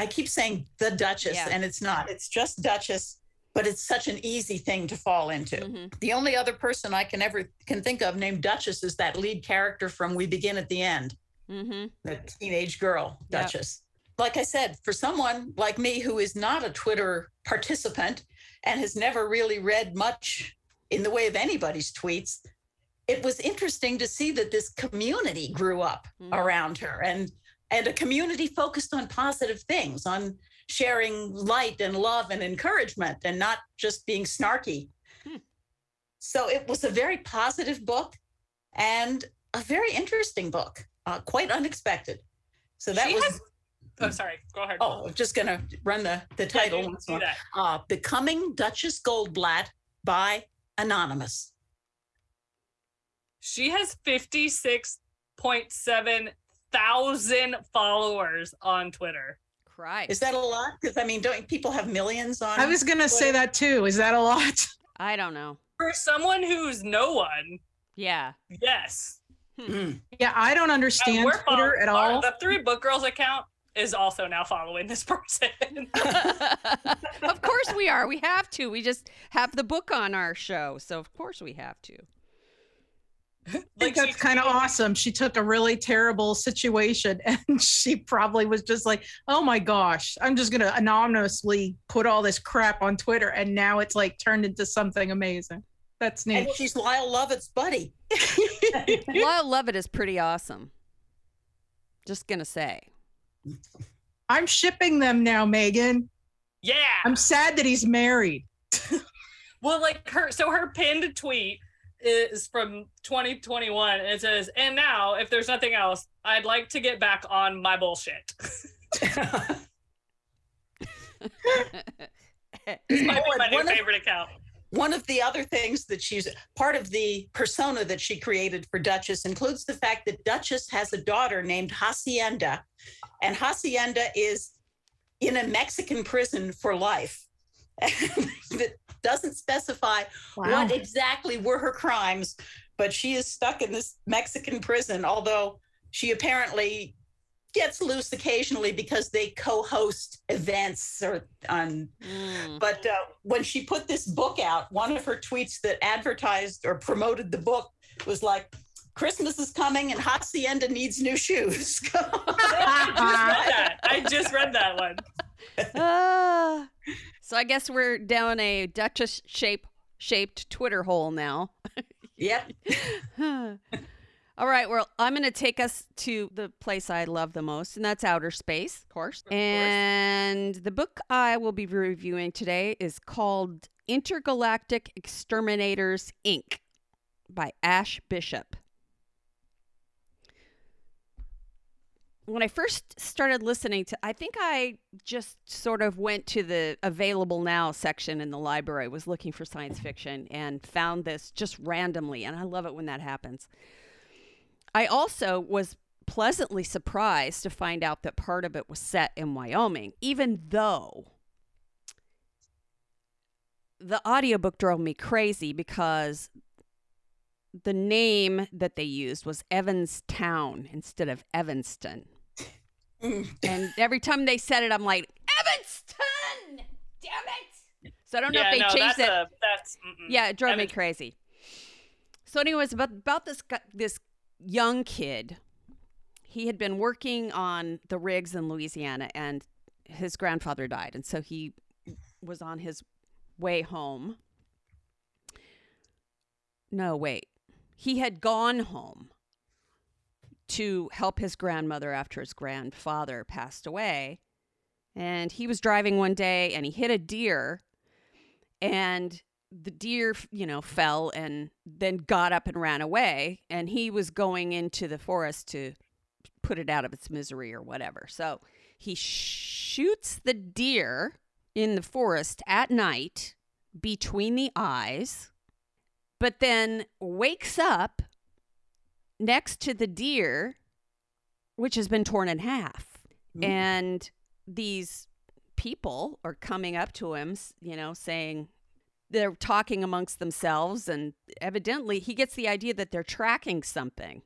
I keep saying the Duchess, Yeah. and it's not. It's just Duchess, but it's such an easy thing to fall into. Mhm. The only other person I can ever can think of named Duchess is that lead character from We Begin at the End, Mhm. the teenage girl, Yep. Duchess. Like I said, for someone like me who is not a Twitter participant and has never really read much in the way of anybody's tweets, it was interesting to see that this community grew up Mhm. around her and and a community focused on positive things, on sharing light and love and encouragement and not just being snarky. Hmm. So it was a very positive book and a very interesting book, uh, quite unexpected. So that She was. has- Oh, sorry. Go ahead. Oh, I'm just going to run the, the title once more. that. Uh, Becoming Duchess Goldblatt by Anonymous. She has 56.7 thousand followers on Twitter. Christ. Is that a lot? Because I mean, don't people have millions on? I was gonna say that too. Is that a lot? I don't know. For someone who's no one, Yeah. yes. Mm. Yeah, I don't understand we're Twitter follow- at our- all. The Three Book Girls account is also now following this person. of course we are. We have to. We just have the book on our show, so of course we have to. I think Like, that's kind of awesome. She took a really terrible situation and she probably was just like, oh my gosh, I'm just going to anonymously put all this crap on Twitter. And now it's like turned into something amazing. That's neat. And she's Lyle Lovett's buddy. Lyle Lovett is pretty awesome. Just gonna say. I'm shipping them now, Megan. Yeah. I'm sad that he's married. Well, like her, so her pinned tweet is from 2021. And it says, and now, if there's nothing else, I'd like to get back on my bullshit. This might be my new one of- favorite account. One of the other things that she's part of the persona that she created for Duchess includes the fact that Duchess has a daughter named Hacienda, and Hacienda is in a Mexican prison for life. that doesn't specify Wow. what exactly were her crimes, but she is stuck in this Mexican prison, although she apparently gets loose occasionally because they co-host events or on Mm. but uh, when she put this book out one of her tweets that advertised or promoted the book was like Christmas is coming and Hacienda needs new shoes. I just read that. I just read that one. Ah. So I guess we're down a Duchess shape shaped Twitter hole now. yep. All right, well, I'm going to take us to the place I love the most, and that's outer space, of course. course. And the book I will be reviewing today is called Intergalactic Exterminators, Inc. by Ash Bishop. When I first started listening to, I think I just sort of went to the available now section in the library, was looking for science fiction, and found this just randomly. And I love it when that happens. I also was pleasantly surprised to find out that part of it was set in Wyoming, even though the audiobook drove me crazy because the name that they used was Evanstown instead of Evanston. Mm. And every time they said it, I'm like, Evanston! Damn it! So I don't know yeah, if they no, changed it. A, that's. Yeah, it drove me crazy. So, anyways, about about this this young kid, he had been working on the rigs in Louisiana, and his grandfather died, and so he was on his way home. No, wait, he had gone home to help his grandmother after his grandfather passed away, and he was driving one day, and he hit a deer, and the deer, you know, fell and then got up and ran away. And he was going into the forest to put it out of its misery or whatever. So he shoots the deer in the forest at night between the eyes, but then wakes up next to the deer, which has been torn in half. Mm. And these people are coming up to him, you know, saying, they're talking amongst themselves and evidently he gets the idea that they're tracking something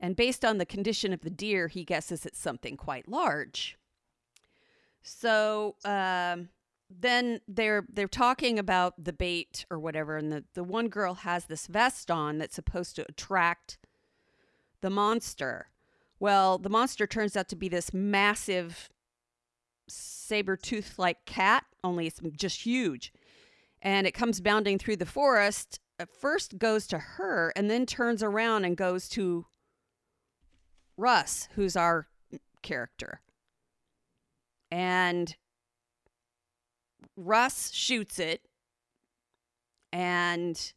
and based on the condition of the deer he guesses it's something quite large so um, then they're they're talking about the bait or whatever and the, the one girl has this vest on that's supposed to attract the monster well the monster turns out to be this massive saber tooth like cat only it's just huge and it comes bounding through the forest. At first goes to her and then turns around and goes to Russ, who's our character. And Russ shoots it. And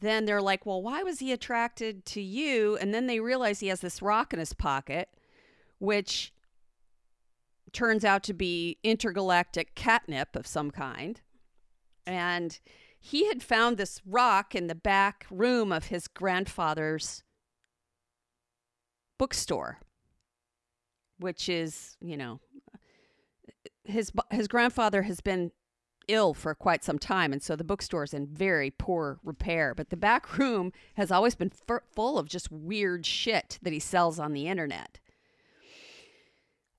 then they're like, well, why was he attracted to you? And then they realize he has this rock in his pocket, which turns out to be intergalactic catnip of some kind and he had found this rock in the back room of his grandfather's bookstore which is you know his his grandfather has been ill for quite some time and so the bookstore is in very poor repair but the back room has always been f- full of just weird shit that he sells on the internet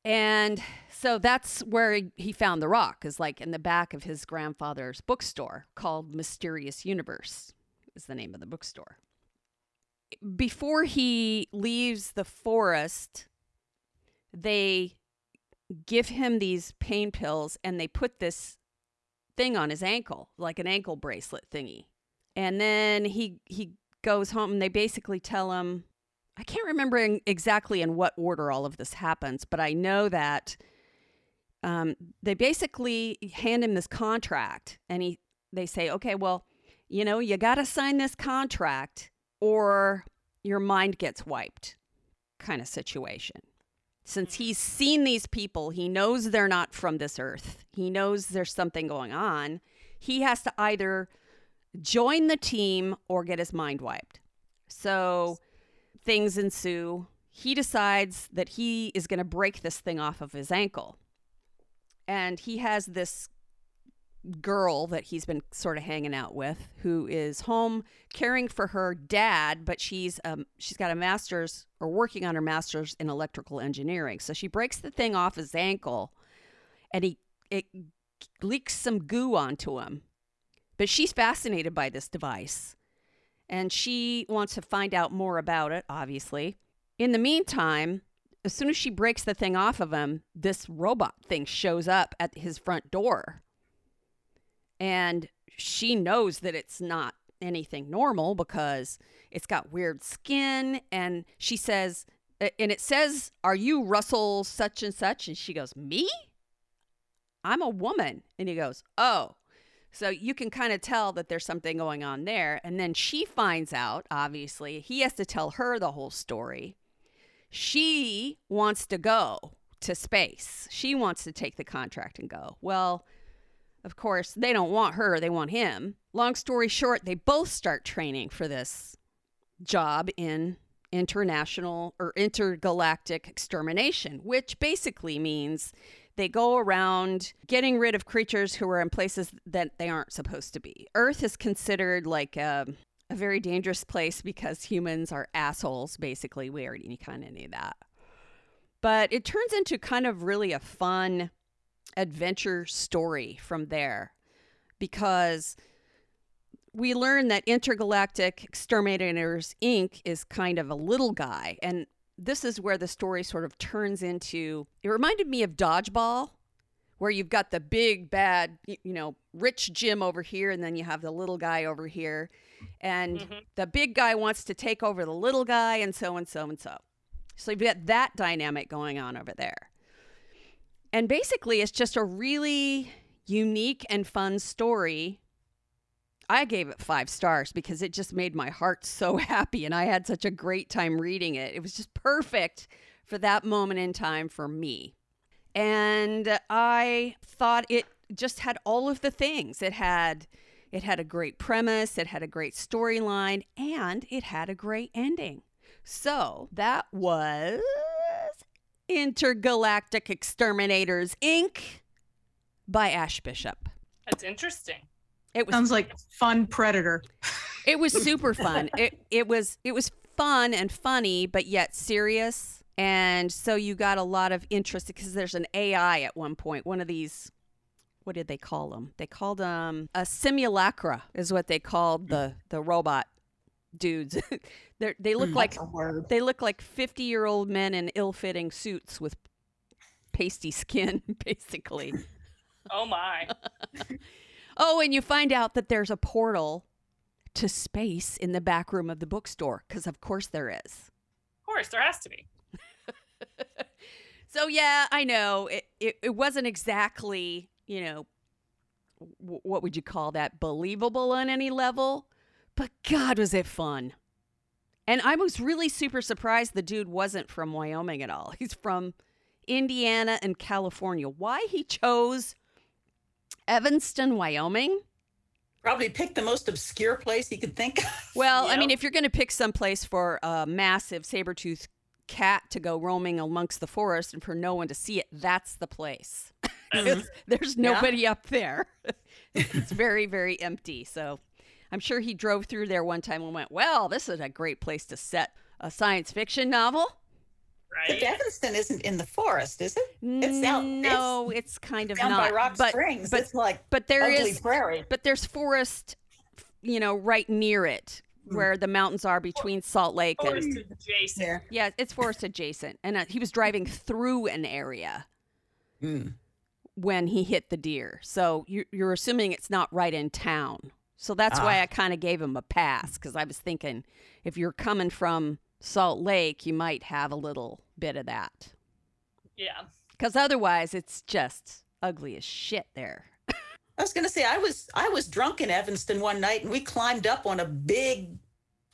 and so that's where he, he found the rock, is like in the back of his grandfather's bookstore called Mysterious Universe, is the name of the bookstore. Before he leaves the forest, they give him these pain pills and they put this thing on his ankle, like an ankle bracelet thingy. And then he he goes home and they basically tell him I can't remember in, exactly in what order all of this happens, but I know that um, they basically hand him this contract, and he they say, okay, well, you know, you got to sign this contract, or your mind gets wiped, kind of situation. Since he's seen these people, he knows they're not from this earth. He knows there's something going on. He has to either join the team or get his mind wiped. So things ensue. He decides that he is going to break this thing off of his ankle. And he has this girl that he's been sort of hanging out with who is home caring for her dad but she's um she's got a master's or working on her master's in electrical engineering so she breaks the thing off his ankle and he it leaks some goo onto him but she's fascinated by this device and she wants to find out more about it, obviously. In the meantime, as soon as she breaks the thing off of him, this robot thing shows up at his front door. And she knows that it's not anything normal because it's got weird skin. And she says, and it says, Are you Russell such and such? And she goes, Me? I'm a woman. And he goes, Oh. So you can kind of tell that there's something going on there. And then she finds out, obviously, he has to tell her the whole story. She wants to go to space. She wants to take the contract and go. Well, of course, they don't want her, they want him. Long story short, they both start training for this job in international or intergalactic extermination, which basically means they go around getting rid of creatures who are in places that they aren't supposed to be. Earth is considered like a, a very dangerous place because humans are assholes, basically. We already kind of knew that. But it turns into kind of really a fun adventure story from there because we learn that Intergalactic Exterminators Inc. is kind of a little guy. And this is where the story sort of turns into it reminded me of dodgeball where you've got the big bad you know rich gym over here and then you have the little guy over here and mm-hmm. the big guy wants to take over the little guy and so and so and so so you've got that dynamic going on over there and basically it's just a really unique and fun story I gave it five stars because it just made my heart so happy and I had such a great time reading it. It was just perfect for that moment in time for me. And I thought it just had all of the things. It had it had a great premise, it had a great storyline, and it had a great ending. So, that was Intergalactic Exterminators Inc. by Ash Bishop. That's interesting. It was sounds like fun predator. It was super fun. it it was it was fun and funny, but yet serious. And so you got a lot of interest because there's an AI at one point. One of these, what did they call them? They called them a simulacra, is what they called the the robot dudes. they they look mm, like they look like fifty year old men in ill fitting suits with pasty skin, basically. Oh my. Oh, and you find out that there's a portal to space in the back room of the bookstore, because of course there is. Of course, there has to be. so yeah, I know it, it, it wasn't exactly, you know, w- what would you call that? Believable on any level, but God, was it fun. And I was really super surprised the dude wasn't from Wyoming at all. He's from Indiana and California. Why he chose Evanston, Wyoming. Probably pick the most obscure place he could think of. Well, I mean, if you're going to pick some place for a massive saber-toothed cat to go roaming amongst the forest and for no one to see it, that's the place. Mm-hmm. There's nobody yeah. up there. it's very, very empty. So I'm sure he drove through there one time and went, well, this is a great place to set a science fiction novel. Right. But Evanston isn't in the forest, is it? It's out. No, it's, it's kind of down not. by Rock but, Springs. But, it's like but there is prairie. But there's forest, you know, right near it, mm. where the mountains are between Salt Lake forest and adjacent. Yeah. yeah, it's forest adjacent. And uh, he was driving through an area mm. when he hit the deer. So you're, you're assuming it's not right in town. So that's ah. why I kind of gave him a pass because I was thinking if you're coming from Salt Lake, you might have a little bit of that. Yeah. Because otherwise, it's just ugly as shit there. I was gonna say I was I was drunk in Evanston one night and we climbed up on a big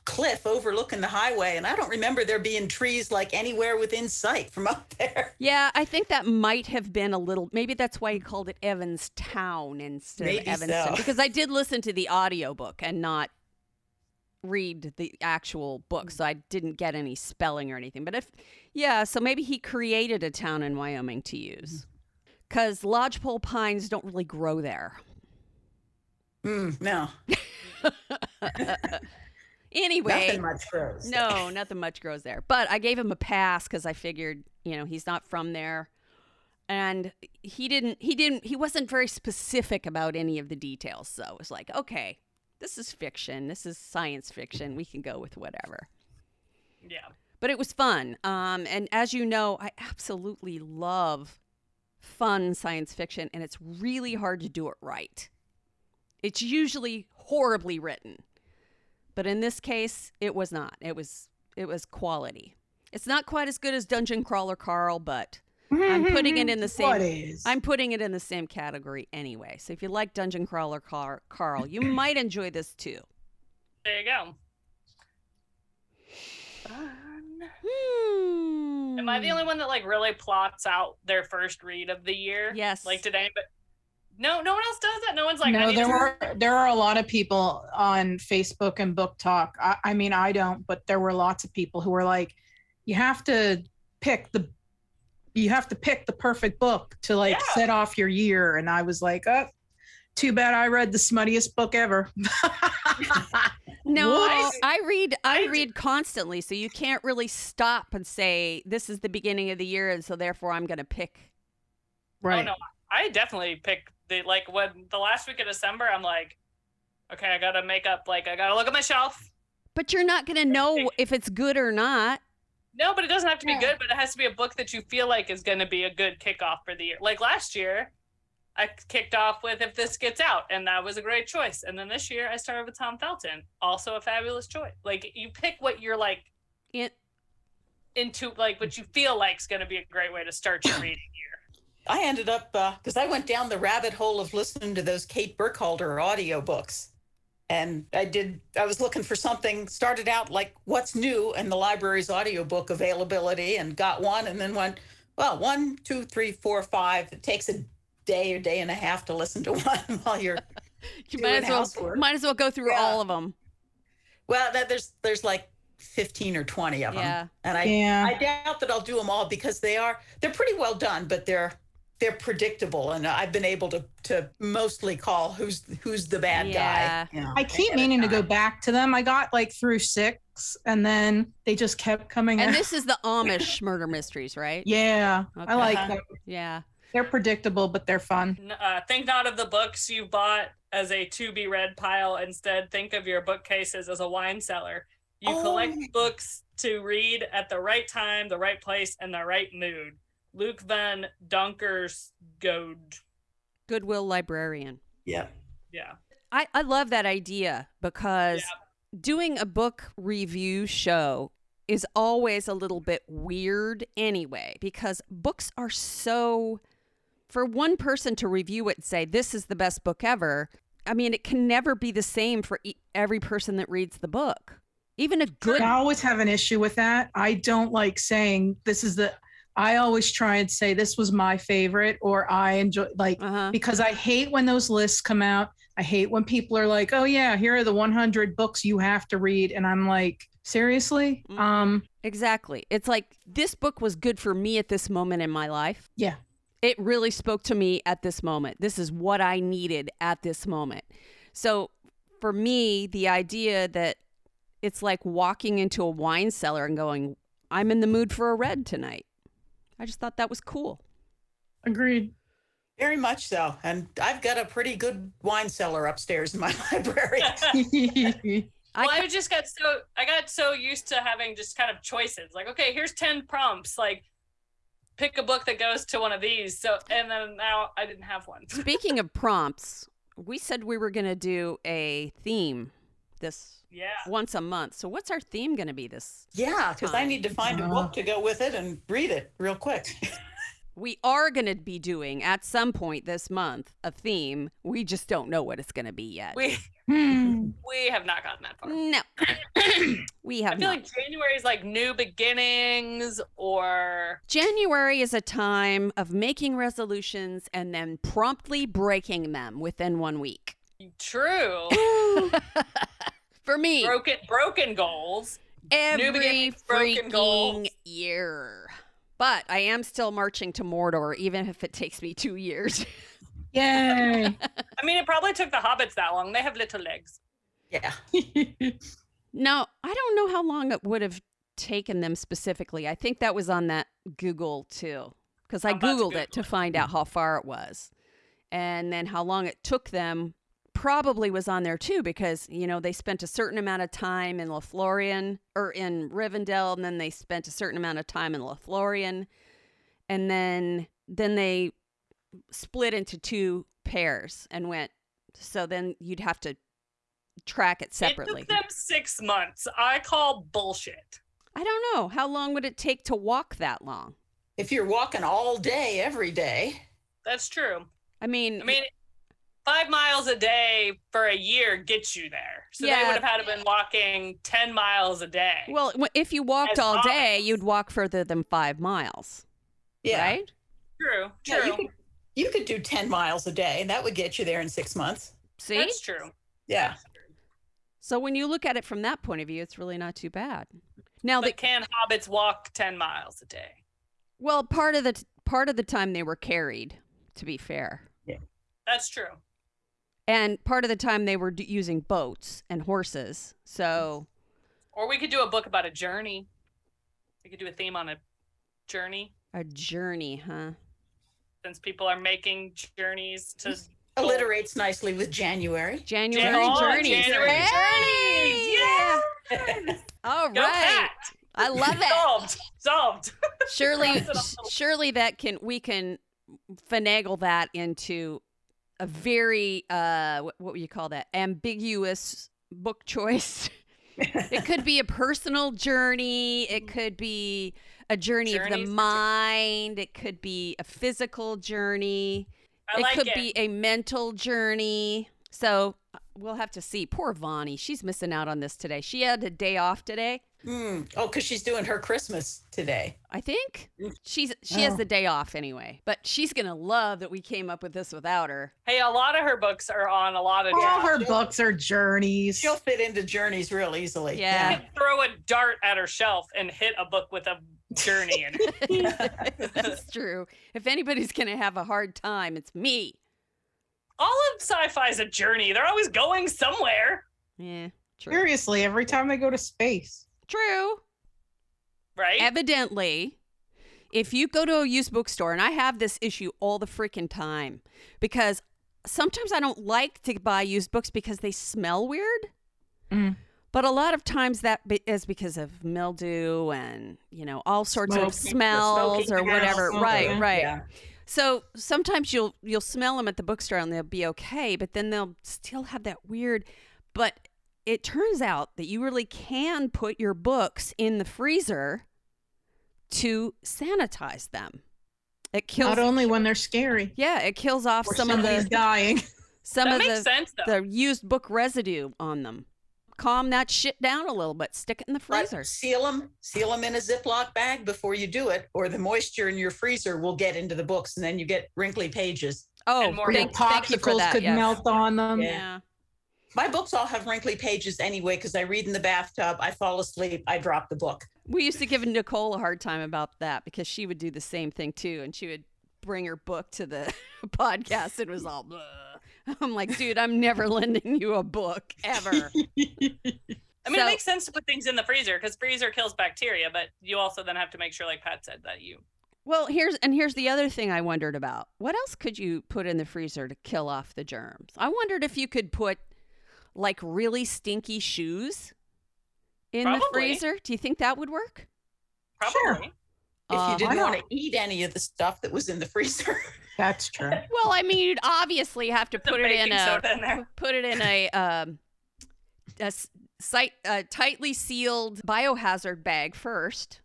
cliff overlooking the highway and I don't remember there being trees like anywhere within sight from up there. Yeah, I think that might have been a little maybe that's why he called it Evans Town instead maybe of Evanston. So. Because I did listen to the audiobook and not read the actual book, so I didn't get any spelling or anything. But if, yeah, so maybe he created a town in Wyoming to use because lodgepole pines don't really grow there. Mm, no. anyway, nothing much grows. No, nothing much grows there. But I gave him a pass because I figured, you know, he's not from there, and he didn't. He didn't. He wasn't very specific about any of the details. So it was like, okay, this is fiction. This is science fiction. We can go with whatever. Yeah. But it was fun. Um, and as you know, I absolutely love fun science fiction, and it's really hard to do it right. It's usually horribly written, but in this case, it was not. It was it was quality. It's not quite as good as Dungeon Crawler Carl, but I'm putting it in the same. What is? I'm putting it in the same category anyway. So if you like Dungeon Crawler Car- Carl, you might enjoy this too. There you go. Hmm. Am I the only one that like really plots out their first read of the year? Yes. Like did anybody? No, no one else does that. No one's like. I no, need there to- were there are a lot of people on Facebook and BookTok. I, I mean, I don't, but there were lots of people who were like, "You have to pick the, you have to pick the perfect book to like Yeah. set off your year." And I was like, "Oh, too bad I read the smuttiest book ever." No, What? I read I, I d- read constantly, so you can't really stop and say this is the beginning of the year, and so therefore I'm going to pick. Oh, right. Oh no, I definitely pick the like when the last week of December. I'm like, okay, I gotta make up. Like I gotta look at my shelf. But you're not going to know if it's good or not. No, but it doesn't have to be Yeah. good. But it has to be a book that you feel like is going to be a good kickoff for the year. Like last year, I kicked off with "If This Gets Out," and that was a great choice. And then this year, I started with Tom Felton, also a fabulous choice. Like you pick what you're like It, into, like what you feel like is going to be a great way to start your reading year. I ended up uh, because I went down the rabbit hole of listening to those Kate Burkholder audiobooks. And I did, I was looking for something, started out like what's new in the library's audiobook availability and got one and then went, well, one, two, three, four, five. It takes a day or day and a half to listen to one while you're you Doing might as well housework. might as well go through Yeah. all of them. well, that, there's there's like 15 or 20 of them. Yeah. And I Yeah. I doubt that I'll do them all because they are they're pretty well done, but they're they're predictable, and I've been able to to mostly call who's who's the bad Yeah. guy. you know, I keep meaning to go back to them. I got like through six, and then they just kept coming And out. this is the Amish murder mysteries, right? yeah, Okay. I like Uh-huh. them. Yeah. They're predictable, but they're fun. Uh, think not of the books you bought as a to be read pile. Instead, think of your bookcases as a wine cellar. You Oh, collect books to read at the right time, the right place, and the right mood. Luke van Donkersgoed. Goodwill librarian. Yeah. Yeah. I, I love that idea because doing a book review show is always a little bit weird anyway, because books are so, for one person to review it and say, this is the best book ever, I mean, it can never be the same for e- every person that reads the book. Even a good. I always have an issue with that. I don't like saying this is the. I always try and say this was my favorite, or I enjoy like Uh-huh. because I hate when those lists come out. I hate when people are like, "Oh yeah, here are the 100 books you have to read," and I'm like, "Seriously?" Mhm. Um, Exactly. It's like this book was good for me at this moment in my life. yeah, It really spoke to me at this moment. This is what I needed at this moment. So for me, the idea that it's like walking into a wine cellar and going, I'm in the mood for a red tonight. I just thought that was cool. agreed. Very much so. And I've got a pretty good wine cellar upstairs in my library. I well, I ca- just got so I got so used to having just kind of choices. Like, okay, here's ten prompts. Like, pick a book that goes to one of these. So, and then now I didn't have one. Speaking of prompts, we said we were going to do a theme this yeah. once a month. So what's our theme going to be this? yeah, because I need to find a Uh. book to go with it and read it real quick. We are going to be doing at some point this month a theme. We just don't know what it's going to be yet. We Hmm. we have not gotten that far. No, we have I feel not. like January is like new beginnings or January is a time of making resolutions and then promptly breaking them within one week. true For me, broken broken goals. every beginnings, broken goals. freaking year. But I am still marching to Mordor, even if it takes me two years. Yay! I mean, it probably took the hobbits that long. They have little legs. yeah. no, I don't know how long it would have taken them specifically. I think that was on that Google too, because I I'm to Googled it to find out how far it was. And then how long it took them probably was on there too because you know they spent a certain amount of time in Lothlorien or in Rivendell, and then they spent a certain amount of time in Lothlorien, and then then they split into two pairs and went. So then you'd have to track it separately. It took them six months. I call bullshit. I don't know how long would it take to walk that long. If you're walking all day, every day, That's true. I mean, I mean, five miles a day for a year gets you there. So they would have had to been walking ten miles a day. well, if you walked As all day, you'd walk further than five miles, yeah, right? true, Yeah, you could you could do ten miles a day, and that would get you there in six months. See, That's true. Yeah, so when you look at it from that point of view, it's really not too bad. Now, the, But can hobbits walk ten miles a day? well, part of the t- part of the time they were carried, to be fair, Yeah. That's true. And part of the time they were d- using boats and horses. So Or we could do a book about a journey. We could do a theme on a journey a journey, huh? since people are making journeys to alliterates nicely with January. January Oh, journeys. January Hey! journeys. Yeah. All Go right. Pat. I love it. Solved. Solved. surely Cross it off. surely that can we can finagle that into a very uh what, what would you call that? Ambiguous book choice. It could be a personal journey. It could be a journey of the mind. It could be a physical journey. I it like could it. be a mental journey. So uh, we'll have to see. Poor Vonnie. She's missing out on this today. She had a day off today Mm. Oh, because she's doing her Christmas today. I think she's she has Oh. the day off anyway, but she's gonna love that we came up with this without her. Hey, a lot of her books are on a lot of All jobs. her books are journeys. She'll fit into journeys real easily. Yeah. You can throw a dart at her shelf and hit a book with a journey in it. That's true. If anybody's gonna have a hard time, it's me. All of sci-fi is a journey. They're always going somewhere, Yeah, true. Seriously, every time they go to space. True. right? Evidently, if you go to a used bookstore, and I have this issue all the freaking time because sometimes I don't like to buy used books because they smell weird. Mm. But a lot of times that be- is because of mildew and you know all sorts of smells or whatever. Right, right. Yeah. So sometimes you'll you'll smell them at the bookstore and they'll be okay, but then they'll still have that weird. But it turns out that you really can put your books in the freezer to sanitize them. It kills. Not only when they're scary. yeah, it kills off some of the dying. some that of makes the sense the used book residue on them. Calm that shit down a little bit. Stick it in the But freezer. seal them, seal them in a Ziploc bag before you do it, or the moisture in your freezer will get into the books, and then you get wrinkly pages. Oh, and more Or the thank, thank you for that. could yes. melt on them. Yeah. Yeah. My books all have wrinkly pages anyway because I read in the bathtub. I fall asleep. I drop the book. We used to give Nicole a hard time about that because she would do the same thing too, and she would bring her book to the podcast. It was all. Bleh. I'm like, dude, I'm never lending you a book ever. I mean, So- it makes sense to put things in the freezer because freezer kills bacteria, but you also then have to make sure, like Pat said, that you well, here's and here's the other thing I wondered about. What else could you put in the freezer to kill off the germs? I wondered if you could put like really stinky shoes in the freezer. Do you think that would work? probably. Sure. If Uh, you didn't why want to eat any of the stuff that was in the freezer, That's true. Well, I mean, you'd obviously have to Put put it in a in there. put it in a um a s- site a tightly sealed biohazard bag first.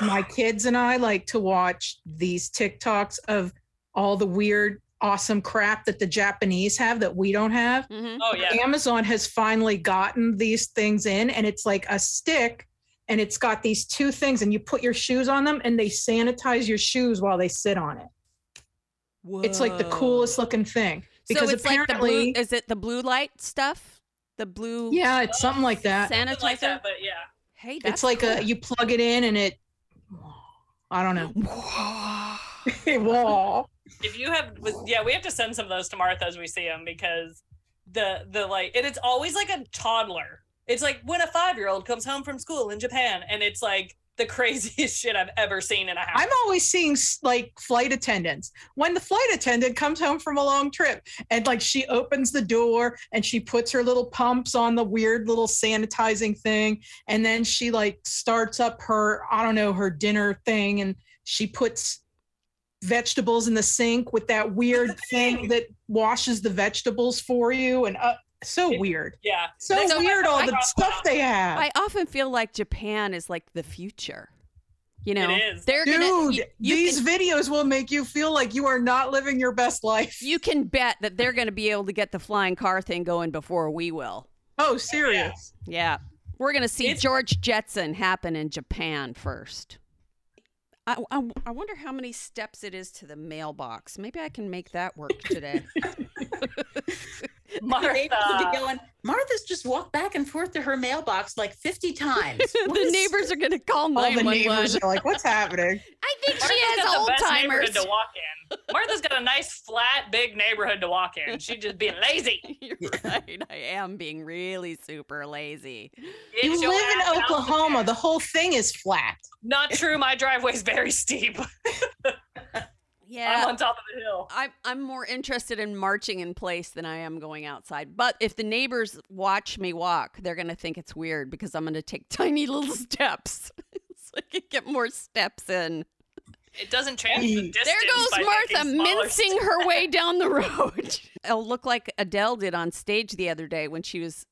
My kids and I like to watch these TikToks of all the weird, awesome crap that the Japanese have that we don't have. hmm Oh yeah. Amazon has finally gotten these things in, and it's like a stick, and it's got these two things, and you put your shoes on them, and they sanitize your shoes while they sit on it. Whoa. It's like the coolest looking thing because so it's like the blue. apparently, Is it the blue light stuff? The blue yeah, it's something like that. Sanitizer. like that, but yeah. Hey, that's It's like a you plug it in, and it. I don't know. Whoa. If you have, yeah, we have to send some of those to Martha as we see them because the the like, and it's always like a toddler. It's like when a five year old comes home from school in Japan, and it's like the craziest shit I've ever seen in a house. I'm always seeing like flight attendants. When the flight attendant comes home from a long trip and like she opens the door and she puts her little pumps on the weird little sanitizing thing and then she like starts up her I don't know her dinner thing and she puts vegetables in the sink with that weird thing that washes the vegetables for you and uh, so weird. yeah. So Next time weird I all the across stuff they have. I often feel like Japan is like the future. You know, is. they're Dude, gonna. You, you these can, videos will make you feel like you are not living your best life. you can bet that they're going to be able to get the flying car thing going before we will. Oh, serious. Yeah, we're going to see It's- George Jetson happen in Japan first. I, I, I wonder how many steps it is to the mailbox. Maybe I can make that work today. Neighbors Martha. going, Martha's just walked back and forth to her mailbox like 50 times. The is- neighbors are going to call All the neighbors are like, what's happening? I think she has got the old best timers. neighborhood to walk in. Martha's got a nice, flat, big neighborhood to walk in. She's just being lazy. You're right. I am being really super lazy. Get You live in out the Oklahoma. The whole thing is flat. Not true. My driveway's very steep. Yeah. I'm on top of the hill. I'm I'm more interested in marching in place than I am going outside. But if the neighbors watch me walk, they're gonna think it's weird because I'm gonna take tiny little steps, so I can get more steps in. It doesn't change the distance. There goes by Martha mincing steps. her way down the road. It'll look like Adele did on stage the other day when she was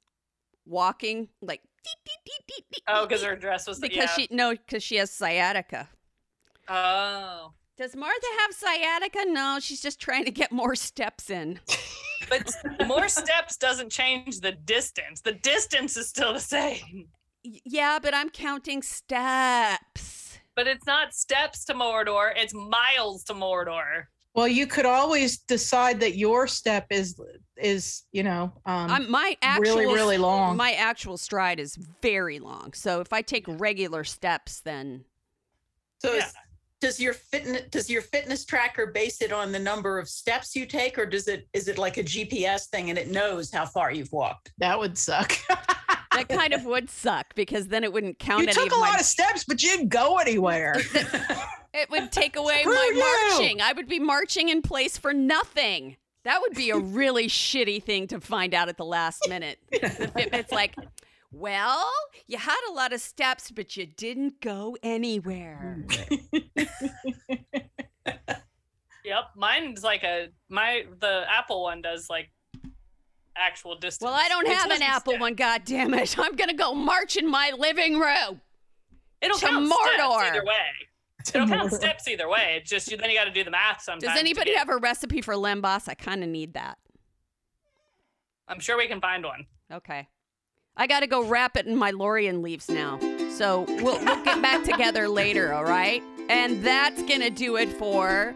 walking, like Oh, because her dress was because yeah. she no, because she has sciatica. Oh, Does Martha have sciatica? No, she's just trying to get more steps in. but more steps doesn't change the distance. The distance is still the same. Yeah, but I'm counting steps. But it's not steps to Mordor. It's miles to Mordor. Well, you could always decide that your step is is you know um, I'm my actual really really long. My actual stride is very long. So if I take regular steps, then So Yeah. Is, does your fitness does your fitness tracker base it on the number of steps you take, or does it is it like a GPS thing and it knows how far you've walked? that would suck. that kind of would suck because then it wouldn't count you any took of a my. lot of steps, but you didn't go anywhere. it would take away Screw my you. marching. I would be marching in place for nothing. That would be a really shitty thing to find out at the last minute. The Fitbit's like, well, you had a lot of steps, but you didn't go anywhere. Hmm. Yep, mine's like a my the Apple one does like actual distance. Well, I don't which have an Apple step. one. God damn it! I'm gonna go march in my living room. It'll to count Mordor. steps either way. It'll count Mordor. steps either way. It's just you, then you got to do the math sometimes. Does anybody get- have a recipe for lembas? I kind of need that. I'm sure we can find one. Okay. I got to go wrap it in my Lorien leaves now. So we'll, we'll get back together later, all right? And that's going to do it for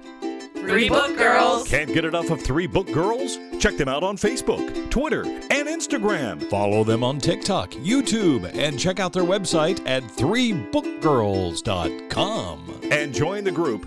Three Book Girls. Can't get enough of Three Book Girls? Check them out on Facebook, Twitter, and Instagram. Follow them on TikTok, YouTube, and check out their website at threebookgirls.com. And join the group